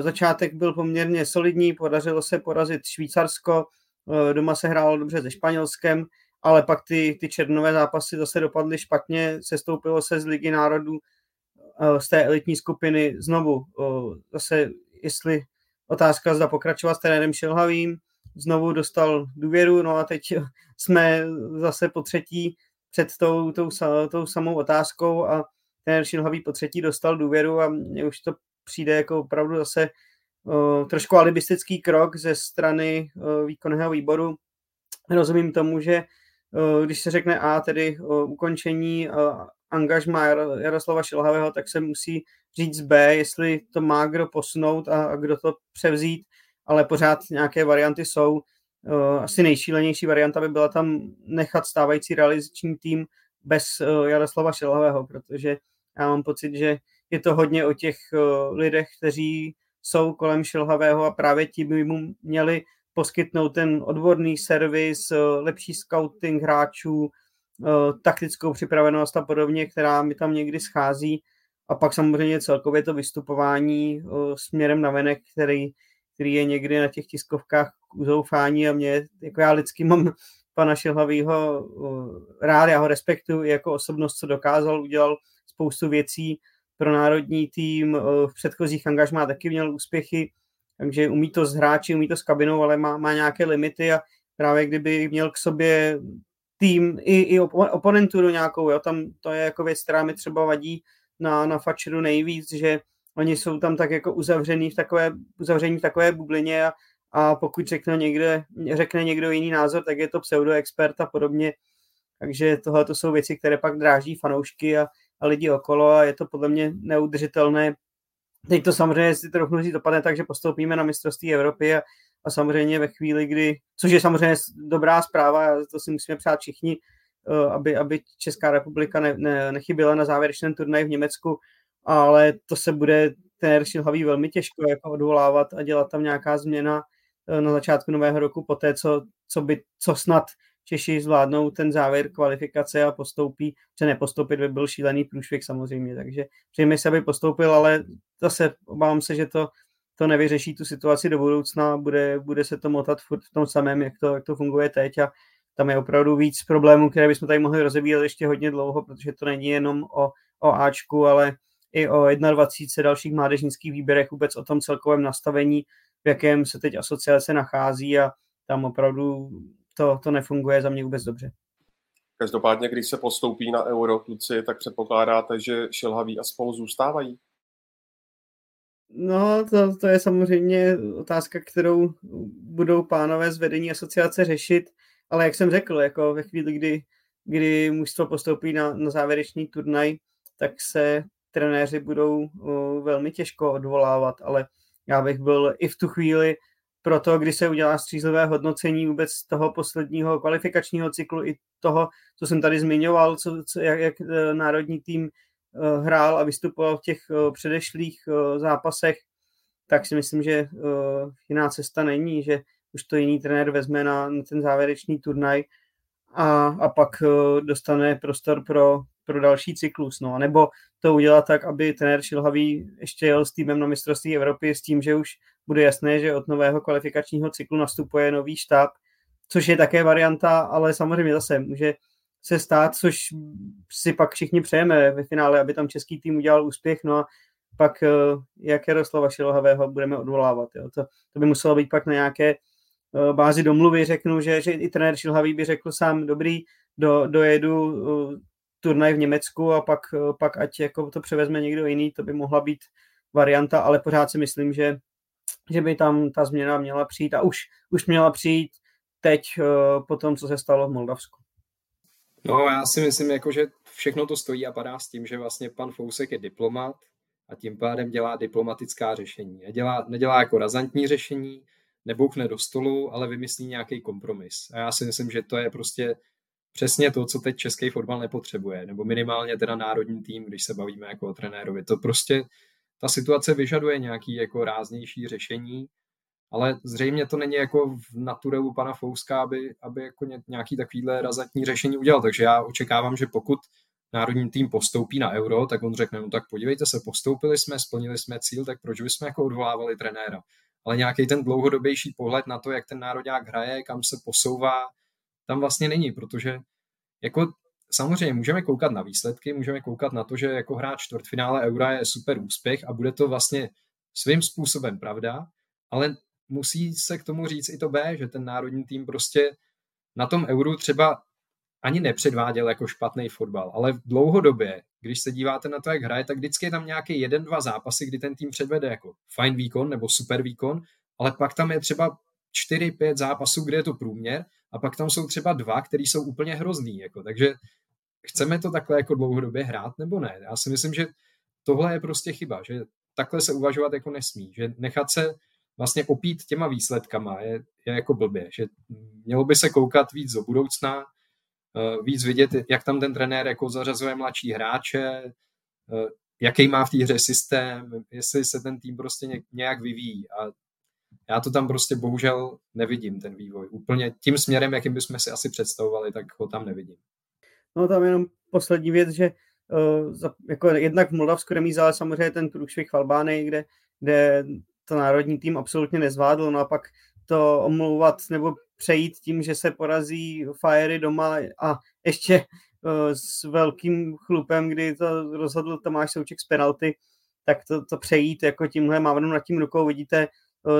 začátek byl poměrně solidní, podařilo se porazit Švýcarsko, doma se hrálo dobře se Španělskem, ale pak ty, ty černové zápasy zase dopadly špatně, sestoupilo se z Ligy národů z té elitní skupiny znovu. Zase, jestli otázka, zda pokračovat s trenérem Šilhavým, znovu dostal důvěru, no a teď jsme zase po třetí před tou, tou, tou samou otázkou a ten Šilhavý po třetí dostal důvěru a mně už to přijde jako opravdu zase uh, trošku alibistický krok ze strany uh, výkonného výboru. Rozumím tomu, že uh, když se řekne A, tedy uh, ukončení uh, angažma Jaroslava Šilhavého, tak se musí říct B, jestli to má kdo posunout a, a kdo to převzít ale pořád nějaké varianty jsou. Eh, asi nejšílenější varianta by byla tam nechat stávající realizační tým bez eh, Jaroslava Šilhavého, protože já mám pocit, že je to hodně o těch eh, lidech, kteří jsou kolem Šilhavého a právě ti by mu měli poskytnout ten odborný servis, lepší scouting hráčů, taktickou připravenost a podobně, která mi tam někdy schází. A pak samozřejmě celkově to vystupování směrem na venek, který který je někdy na těch tiskovkách uzoufání a mě, jako já lidsky mám [laughs] pana Šilhavýho rád, já ho respektuju jako osobnost, co dokázal, udělal spoustu věcí pro národní tým, v předchozích angažmá taky měl úspěchy, takže umí to s hráči, umí to s kabinou, ale má, má nějaké limity a právě kdyby měl k sobě tým i, i oponenturu nějakou, jo, tam to je jako věc, která mi třeba vadí na, na Fatcheru nejvíc, že oni jsou tam tak jako uzavřený v takové, uzavření v takové bublině a, a pokud řekne, někde, řekne někdo jiný názor, tak je to pseudoexpert a podobně. Takže tohle to jsou věci, které pak dráží fanoušky a, a lidi okolo a je to podle mě neudržitelné. Teď to samozřejmě si trochu říct dopadne tak, že postoupíme na mistrovství Evropy a, a samozřejmě ve chvíli, kdy, což je samozřejmě dobrá zpráva, to si musíme přát všichni, aby, aby Česká republika ne, ne, nechyběla na závěrečném turnaji v Německu, ale to se bude ten hlavý velmi těžko jako odvolávat a dělat tam nějaká změna na začátku nového roku, po té, co, co, by, co snad Češi zvládnou ten závěr kvalifikace a postoupí, že nepostoupit by byl šílený průšvih samozřejmě, takže přejme se, aby postoupil, ale zase obávám se, že to, to nevyřeší tu situaci do budoucna, bude, bude se to motat furt v tom samém, jak to, jak to funguje teď a tam je opravdu víc problémů, které bychom tady mohli rozebírat ještě hodně dlouho, protože to není jenom o, o Ačku, ale i o 21 dalších mládežnických výběrech, vůbec o tom celkovém nastavení, v jakém se teď asociace nachází a tam opravdu to, to nefunguje za mě vůbec dobře. Každopádně, když se postoupí na euro, kluci, tak předpokládáte, že šelhaví a spolu zůstávají? No, to, to je samozřejmě otázka, kterou budou pánové z vedení asociace řešit, ale jak jsem řekl, jako ve chvíli, kdy, kdy mužstvo postoupí na, na závěrečný turnaj, tak se trenéři budou velmi těžko odvolávat, ale já bych byl i v tu chvíli proto, když se udělá střízlivé hodnocení vůbec toho posledního kvalifikačního cyklu i toho, co jsem tady zmiňoval, co, co, jak, jak eh, národní tým uh, hrál a vystupoval v těch uh, předešlých zápasech, tak si myslím, že jiná cesta není, že už to jiný trenér vezme na, na ten závěrečný turnaj a, a pak dostane prostor pro, pro další cyklus. No. Nebo to udělat tak, aby trenér Šilhavý ještě jel s týmem na mistrovství Evropy s tím, že už bude jasné, že od nového kvalifikačního cyklu nastupuje nový štáb, což je také varianta, ale samozřejmě zase může se stát, což si pak všichni přejeme ve finále, aby tam český tým udělal úspěch, no a pak eh, jak Jaroslava Šilohavého budeme odvolávat. Jo. To, to by muselo být pak na nějaké eh, bázi domluvy, řeknu, že, že i trenér Šilhavý by řekl sám, dobrý, do, dojedu eh, turnaj v Německu a pak, pak ať jako to převezme někdo jiný, to by mohla být varianta, ale pořád si myslím, že že by tam ta změna měla přijít a už, už měla přijít teď uh, po tom, co se stalo v Moldavsku. No já si myslím, jako, že všechno to stojí a padá s tím, že vlastně pan Fousek je diplomat a tím pádem dělá diplomatická řešení. Nedělá, nedělá jako razantní řešení, nebouchne do stolu, ale vymyslí nějaký kompromis. A já si myslím, že to je prostě přesně to, co teď český fotbal nepotřebuje, nebo minimálně teda národní tým, když se bavíme jako o trenérovi. To prostě ta situace vyžaduje nějaký jako ráznější řešení, ale zřejmě to není jako v naturelu pana Fouska, aby, aby jako nějaký takovýhle razantní řešení udělal. Takže já očekávám, že pokud národní tým postoupí na euro, tak on řekne, no tak podívejte se, postoupili jsme, splnili jsme cíl, tak proč bychom jako odvolávali trenéra? Ale nějaký ten dlouhodobější pohled na to, jak ten národák hraje, kam se posouvá, tam vlastně není, protože jako samozřejmě můžeme koukat na výsledky, můžeme koukat na to, že jako hráč čtvrtfinále Eura je super úspěch a bude to vlastně svým způsobem pravda, ale musí se k tomu říct i to B, že ten národní tým prostě na tom Euru třeba ani nepředváděl jako špatný fotbal, ale v dlouhodobě, když se díváte na to, jak hraje, tak vždycky je tam nějaký jeden, dva zápasy, kdy ten tým předvede jako fajn výkon nebo super výkon, ale pak tam je třeba 4-5 zápasů, kde je to průměr a pak tam jsou třeba dva, který jsou úplně hrozný. Jako, takže chceme to takhle jako dlouhodobě hrát nebo ne? Já si myslím, že tohle je prostě chyba, že takhle se uvažovat jako nesmí, že nechat se vlastně opít těma výsledkama je, je jako blbě, že mělo by se koukat víc do budoucna, eh, víc vidět, jak tam ten trenér jako zařazuje mladší hráče, eh, jaký má v té hře systém, jestli se ten tým prostě nějak vyvíjí a já to tam prostě bohužel nevidím, ten vývoj. Úplně tím směrem, jakým bychom si asi představovali, tak ho tam nevidím. No tam jenom poslední věc, že uh, jako jednak v Moldavsku remíza, ale samozřejmě ten průšvih v Albánii, kde, kde to národní tým absolutně nezvládl, no a pak to omlouvat nebo přejít tím, že se porazí Fiery doma a ještě uh, s velkým chlupem, kdy to rozhodl Tomáš Souček z penalty, tak to, to přejít jako tímhle mávnu nad tím rukou, vidíte,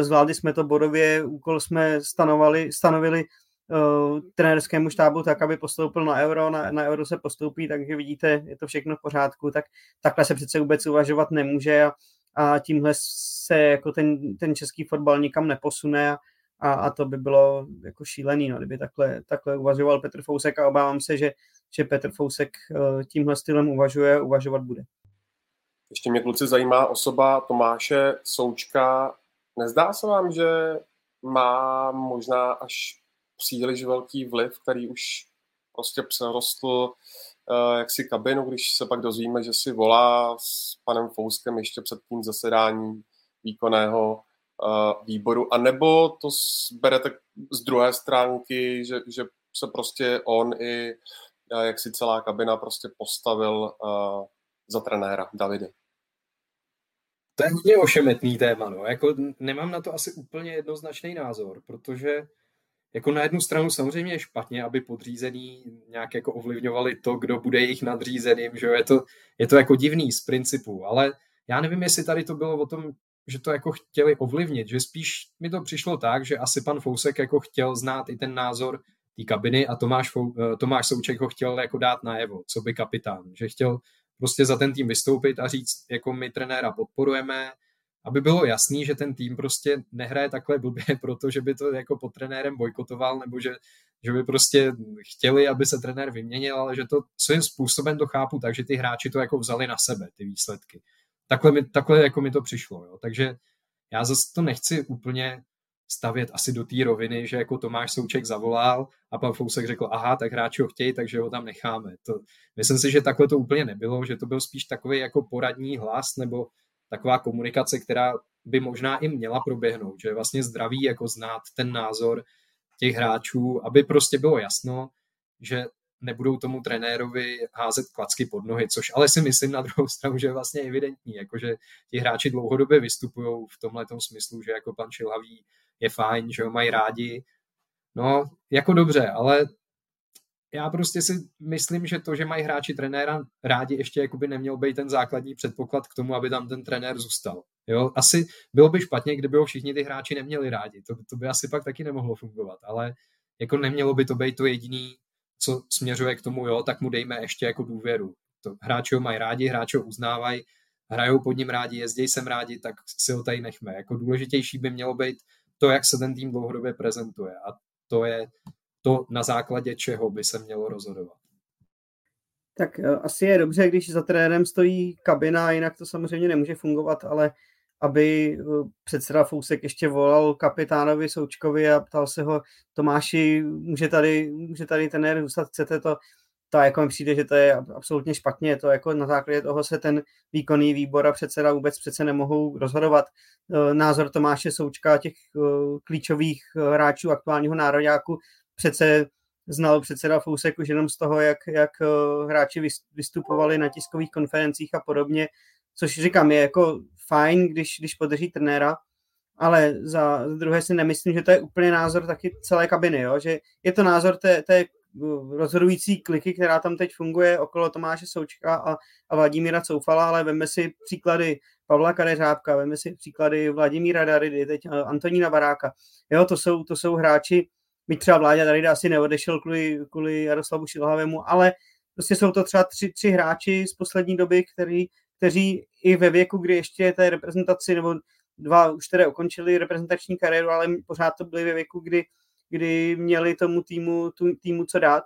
zvládli jsme to bodově, úkol jsme stanovali, stanovili uh, trenérskému štábu tak, aby postoupil na euro, na, na euro se postoupí, takže vidíte, je to všechno v pořádku, tak takhle se přece vůbec uvažovat nemůže a, a tímhle se jako ten, ten český fotbal nikam neposune a, a, a to by bylo jako šílený, no, kdyby takhle, takhle uvažoval Petr Fousek a obávám se, že, že Petr Fousek uh, tímhle stylem uvažuje, uvažovat bude. Ještě mě kluci zajímá osoba Tomáše Součka. Nezdá se vám, že má možná až příliš velký vliv, který už prostě přerostl uh, jaksi kabinu, když se pak dozvíme, že si volá s panem Fouskem ještě před tím zasedáním výkonného uh, výboru, a nebo to berete z druhé stránky, že, že se prostě on i uh, jak si celá kabina prostě postavil za trenéra Davide. To je hodně ošemetný téma, no. Jako nemám na to asi úplně jednoznačný názor, protože jako na jednu stranu samozřejmě je špatně, aby podřízený nějak jako ovlivňovali to, kdo bude jejich nadřízeným, že je to, je to jako divný z principu, ale já nevím, jestli tady to bylo o tom, že to jako chtěli ovlivnit, že spíš mi to přišlo tak, že asi pan Fousek jako chtěl znát i ten názor té kabiny a Tomáš, Fou, eh, Tomáš Souček ho chtěl jako dát najevo, co by kapitán, že chtěl prostě za ten tým vystoupit a říct, jako my trenéra podporujeme, aby bylo jasný, že ten tým prostě nehraje takhle blbě, [laughs] protože by to jako pod trenérem bojkotoval, nebo že, že by prostě chtěli, aby se trenér vyměnil, ale že to svým způsobem to chápu tak, že ty hráči to jako vzali na sebe, ty výsledky. Takhle, mi, takhle jako mi to přišlo. Jo. Takže já zase to nechci úplně stavět asi do té roviny, že jako Tomáš Souček zavolal a pan Fousek řekl, aha, tak hráči ho chtějí, takže ho tam necháme. To, myslím si, že takhle to úplně nebylo, že to byl spíš takový jako poradní hlas nebo taková komunikace, která by možná i měla proběhnout, že je vlastně zdravý jako znát ten názor těch hráčů, aby prostě bylo jasno, že nebudou tomu trenérovi házet klacky pod nohy, což ale si myslím na druhou stranu, že je vlastně evidentní, jakože ti hráči dlouhodobě vystupují v tomhle smyslu, že jako pan Čilavý je fajn, že ho mají rádi. No, jako dobře, ale já prostě si myslím, že to, že mají hráči trenéra rádi, ještě jakoby neměl být ten základní předpoklad k tomu, aby tam ten trenér zůstal. Jo? Asi bylo by špatně, kdyby ho všichni ty hráči neměli rádi. To, to by asi pak taky nemohlo fungovat, ale jako nemělo by to být to jediný, co směřuje k tomu, jo, tak mu dejme ještě jako důvěru. To, hráči ho mají rádi, hráči ho uznávají, hrajou pod ním rádi, jezdí sem rádi, tak si ho tady nechme. Jako důležitější by mělo být to, jak se ten tým dlouhodobě prezentuje. A to je to, na základě čeho by se mělo rozhodovat. Tak eh, asi je dobře, když za trenérem stojí kabina, jinak to samozřejmě nemůže fungovat, ale aby eh, předseda Fousek ještě volal kapitánovi Součkovi a ptal se ho, Tomáši, může tady, může tady trenér zůstat, chcete to, to jako mi přijde, že to je absolutně špatně, to jako na základě toho se ten výkonný výbor a předseda vůbec přece nemohou rozhodovat. Eh, názor Tomáše Součka, těch klíčových hráčů aktuálního nároďáku, přece znal předseda Fousek už jenom z toho, jak, jak hráči vystupovali na tiskových konferencích a podobně, což říkám, je jako fajn, když, když podrží trenéra, ale za druhé si nemyslím, že to je úplně názor taky celé kabiny, jo? že je to názor té, té rozhodující kliky, která tam teď funguje okolo Tomáše Součka a, a Vladimíra Coufala, ale veme si příklady Pavla Kadeřábka, veme si příklady Vladimíra Daridy, teď eh, Antonína Baráka. Jo, to jsou, to jsou hráči, byť třeba Vláďa tady asi neodešel kvůli, kvůli Jaroslavu Šilhavému, ale prostě jsou to třeba tři, tři hráči z poslední doby, který, kteří i ve věku, kdy ještě té reprezentaci, nebo dva už tedy ukončili reprezentační kariéru, ale pořád to byli ve věku, kdy, kdy měli tomu týmu, týmu co dát.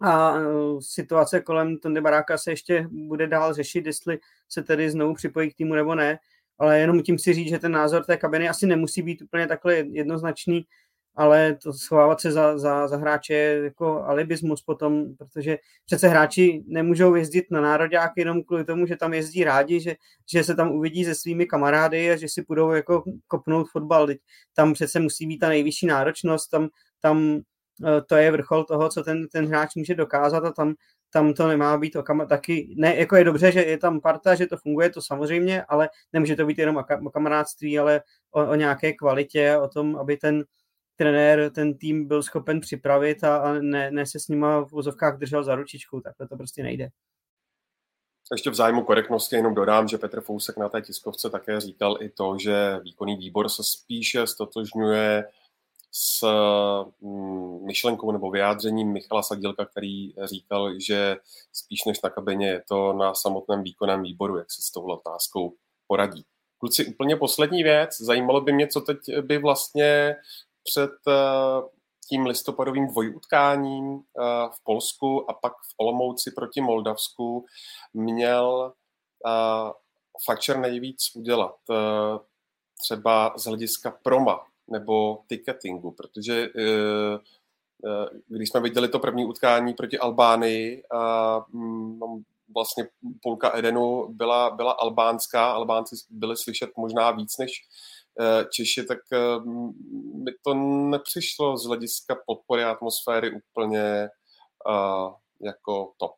A uh, situace kolem Tondy Baráka se ještě bude dál řešit, jestli se tedy znovu připojí k týmu nebo ne. Ale jenom tím si říct, že ten názor té kabiny asi nemusí být úplně takhle jednoznačný ale to schovávat se za, za, za hráče je jako alibismus potom, protože přece hráči nemůžou jezdit na nároďák jenom kvůli tomu, že tam jezdí rádi, že, že se tam uvidí se svými kamarády a že si budou jako kopnout fotbal. Tam přece musí být ta nejvyšší náročnost, tam, tam eh, to je vrchol toho, co ten, ten hráč může dokázat a tam, tam to nemá být o kam, taky, ne, jako je dobře, že je tam parta, že to funguje, to samozřejmě, ale nemůže to být jenom o kamarádství, ale o, o nějaké kvalitě, o tom, aby ten, trenér ten tým byl schopen připravit a, a ne, ne se s nima v vozovkách držel za ručičku, takhle to prostě nejde. Ještě v zájmu korektnosti jenom dodám, že Petr Fousek na té tiskovce také říkal i to, že výkonný výbor se spíše stotožňuje s mm, myšlenkou nebo vyjádřením Michala Sadilka, který říkal, že spíš než na kabině je to na samotném výkonném výboru, jak se s tou otázkou poradí. Kluci, úplně poslední věc. Zajímalo by mě, co teď by vlastně před eh, tím listopadovým dvojutkáním eh, v Polsku a pak v Olomouci proti Moldavsku měl eh, Fatcher nejvíc udělat. Třeba z hlediska proma nebo ticketingu, protože když jsme viděli to první utkání proti Albánii, mm, no, vlastně půlka Edenu byla, byla albánská, Albánci byli slyšet možná víc než Češi, tak eh, mi to nepřišlo z hlediska podpory atmosféry úplně uh, jako top.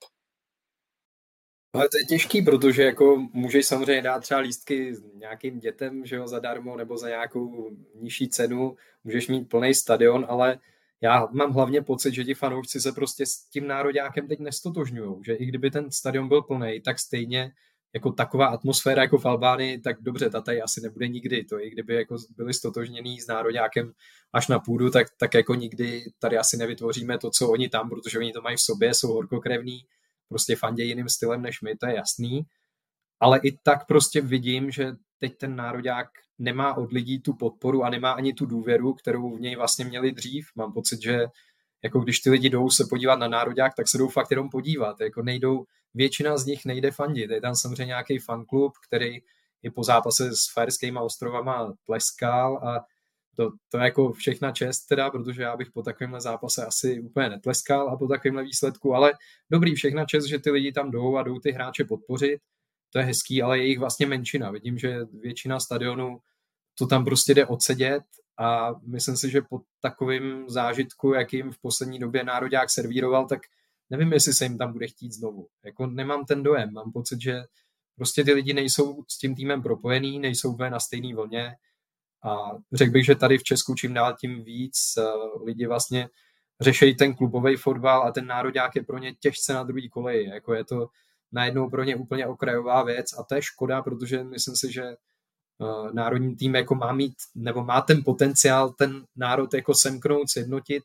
Ale to je těžký, protože jako můžeš samozřejmě dát třeba lístky nějakým dětem, že jo, zadarmo, nebo za nějakou nižší cenu, můžeš mít plný stadion, ale já mám hlavně pocit, že ti fanoušci se prostě s tím nároďákem teď nestotožňují, že i kdyby ten stadion byl plný, tak stejně jako taková atmosféra jako v Albánii, tak dobře, ta tady asi nebude nikdy. To i kdyby jako byli stotožněný s nároďákem až na půdu, tak, tak jako nikdy tady asi nevytvoříme to, co oni tam, protože oni to mají v sobě, jsou horkokrevní, prostě fandě jiným stylem než my, to je jasný. Ale i tak prostě vidím, že teď ten nároďák nemá od lidí tu podporu a nemá ani tu důvěru, kterou v něj vlastně měli dřív. Mám pocit, že jako když ty lidi jdou se podívat na nároďák, tak se jdou fakt jenom podívat. Jako nejdou, většina z nich nejde fandit. Je tam samozřejmě nějaký fanklub, který i po zápase s Fajerskými ostrovama tleskal a to, to je jako všechna čest teda, protože já bych po takovémhle zápase asi úplně netleskal a po takovémhle výsledku, ale dobrý, všechna čest, že ty lidi tam jdou a jdou ty hráče podpořit, to je hezký, ale je jich vlastně menšina. Vidím, že většina stadionů to tam prostě jde odsedět a myslím si, že po takovém zážitku, jakým v poslední době Národák servíroval, tak nevím, jestli se jim tam bude chtít znovu. Jako nemám ten dojem, mám pocit, že prostě ty lidi nejsou s tím týmem propojený, nejsou úplně na stejné vlně a řekl bych, že tady v Česku čím dál tím víc uh, lidi vlastně řešejí ten klubový fotbal a ten národák je pro ně těžce na druhý koleji. Jako je to najednou pro ně úplně okrajová věc a to je škoda, protože myslím si, že národní tým jako má mít, nebo má ten potenciál ten národ jako semknout, sjednotit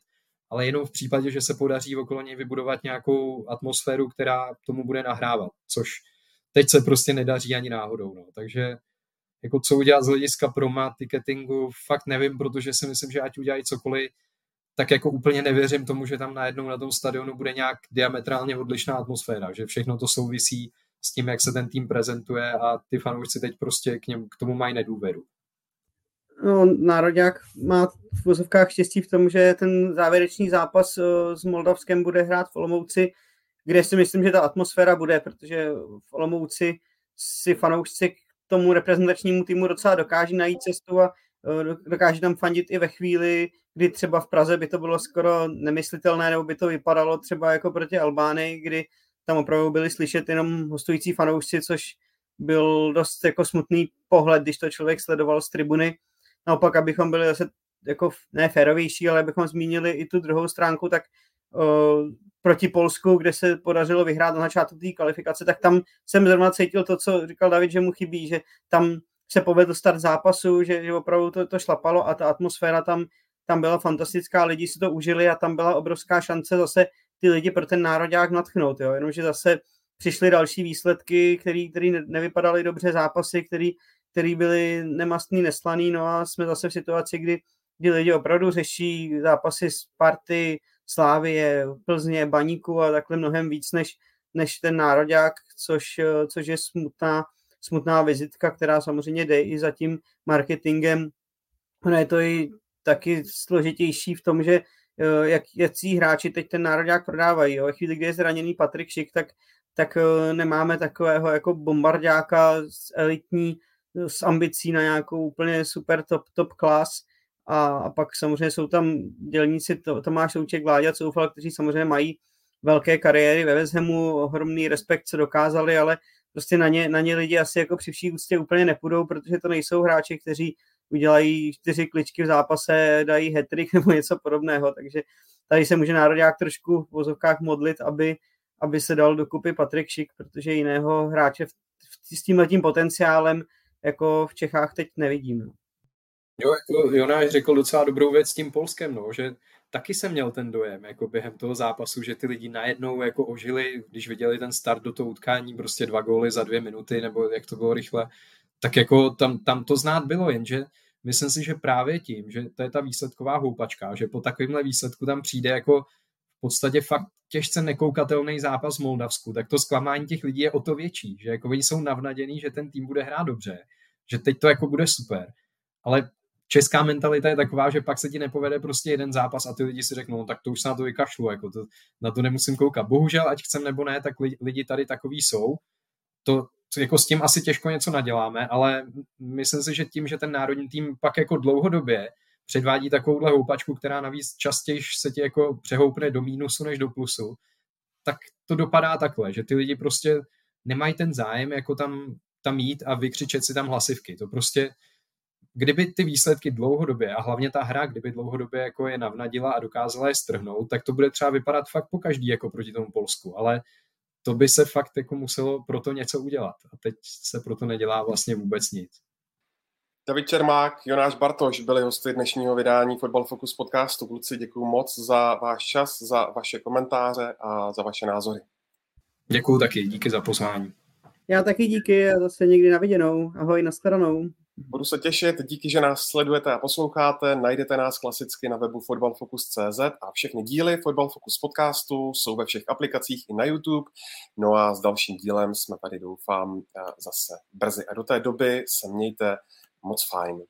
ale jenom v případě, že se podaří okolo něj vybudovat nějakou atmosféru, která tomu bude nahrávat, což teď se prostě nedaří ani náhodou. No. Takže jako co udělat z hlediska proma, ticketingu, fakt nevím, protože si myslím, že ať udělají cokoliv, tak jako úplně nevěřím tomu, že tam najednou na tom stadionu bude nějak diametrálně odlišná atmosféra, že všechno to souvisí s tím, jak se ten tým prezentuje a ty fanoušci teď prostě k, něm, k tomu mají nedůvěru. No, Národák má v vozovkách štěstí v tom, že ten závěrečný zápas eh, s Moldavskem bude hrát v Olomouci, kde si myslím, že ta atmosféra bude, protože v Olomouci si fanoušci k tomu reprezentačnímu týmu docela dokáží najít cestu a eh, dokáží tam fandit i ve chvíli, kdy třeba v Praze by to bylo skoro nemyslitelné, nebo by to vypadalo třeba jako proti Albánii, kdy tam opravdu byli slyšet jenom hostující fanoušci, což byl dost jako smutný pohled, když to člověk sledoval z tribuny. Naopak, abychom byli zase jako ne férovější, ale abychom zmínili i tu druhou stránku, tak uh, proti Polsku, kde se podařilo vyhrát na začátku té kvalifikace, tak tam jsem zrovna cítil to, co říkal David, že mu chybí, že tam se povedl start zápasu, že, že opravdu to, to šlapalo a ta atmosféra tam, tam byla fantastická, lidi si to užili a tam byla obrovská šance zase ty lidi pro ten národák natchnout, jo? jenomže zase přišly další výsledky, které nevypadaly dobře, zápasy, které byly nemastný, neslaný, no a jsme zase v situaci, kdy, kdy lidi opravdu řeší zápasy z party, Slávie, Plzně, Baníku a takhle mnohem víc než, než ten národák, což, což je smutná, smutná vizitka, která samozřejmě jde i za tím marketingem. Ono je to i taky složitější v tom, že jak, jakcí hráči teď ten národák prodávají. Jo. Chvíli, kdy je zraněný Patrik Šik, tak, tak eh, nemáme takového jako bombardáka z elitní s ambicí na nějakou úplně super top, top class a, a pak samozřejmě jsou tam dělníci to, Tomáš Souček, Vláďa Coufal, kteří samozřejmě mají velké kariéry ve Vezhemu, ohromný respekt, co dokázali, ale prostě na ně, na ně lidi asi jako při vší úctě úplně nepůjdou, protože to nejsou hráči, kteří udělají čtyři kličky v zápase, dají hetrik nebo něco podobného, takže tady se může národák trošku v vozovkách modlit, aby, aby se dal dokupy Patrik Šik, protože jiného hráče v, v, s tímhletím potenciálem jako v Čechách teď nevidím. No. Jo, jako Jonáš řekl docela dobrou věc s tím Polskem, no, že taky jsem měl ten dojem jako během toho zápasu, že ty lidi najednou jako ožili, když viděli ten start do toho utkání, prostě dva góly za dvě minuty, nebo jak to bylo rychle, tak jako tam, tam to znát bylo, jenže myslím si, že právě tím, že to je ta výsledková houpačka, že po takovémhle výsledku tam přijde jako v podstatě fakt těžce nekoukatelný zápas v Moldavsku, tak to zklamání těch lidí je o to větší, že jako oni jsou navnadění, že ten tým bude hrát dobře, že teď to jako bude super, ale česká mentalita je taková, že pak se ti nepovede prostě jeden zápas a ty lidi si řeknou, no, tak to už se na to vykašlu, jako to, na to nemusím koukat. Bohužel, ať chcem nebo ne, tak lidi tady takový jsou. To, jako s tím asi těžko něco naděláme, ale myslím si, že tím, že ten národní tým pak jako dlouhodobě předvádí takovouhle houpačku, která navíc častěji se ti jako přehoupne do mínusu než do plusu, tak to dopadá takhle, že ty lidi prostě nemají ten zájem jako tam, tam jít a vykřičet si tam hlasivky. To prostě, kdyby ty výsledky dlouhodobě a hlavně ta hra, kdyby dlouhodobě jako je navnadila a dokázala je strhnout, tak to bude třeba vypadat fakt po každý jako proti tomu Polsku, ale to by se fakt jako muselo proto něco udělat a teď se proto nedělá vlastně vůbec nic. David Čermák, Jonáš Bartoš byli hosty dnešního vydání Football Focus podcastu. Kluci, děkuji moc za váš čas, za vaše komentáře a za vaše názory. Děkuji taky, díky za pozvání. Já taky díky a zase někdy na viděnou. Ahoj, nashledanou. Budu se těšit, díky, že nás sledujete a posloucháte. Najdete nás klasicky na webu fotbalfocus.cz a všechny díly Football Focus podcastu jsou ve všech aplikacích i na YouTube. No a s dalším dílem jsme tady doufám zase brzy. A do té doby se mějte moc fajn.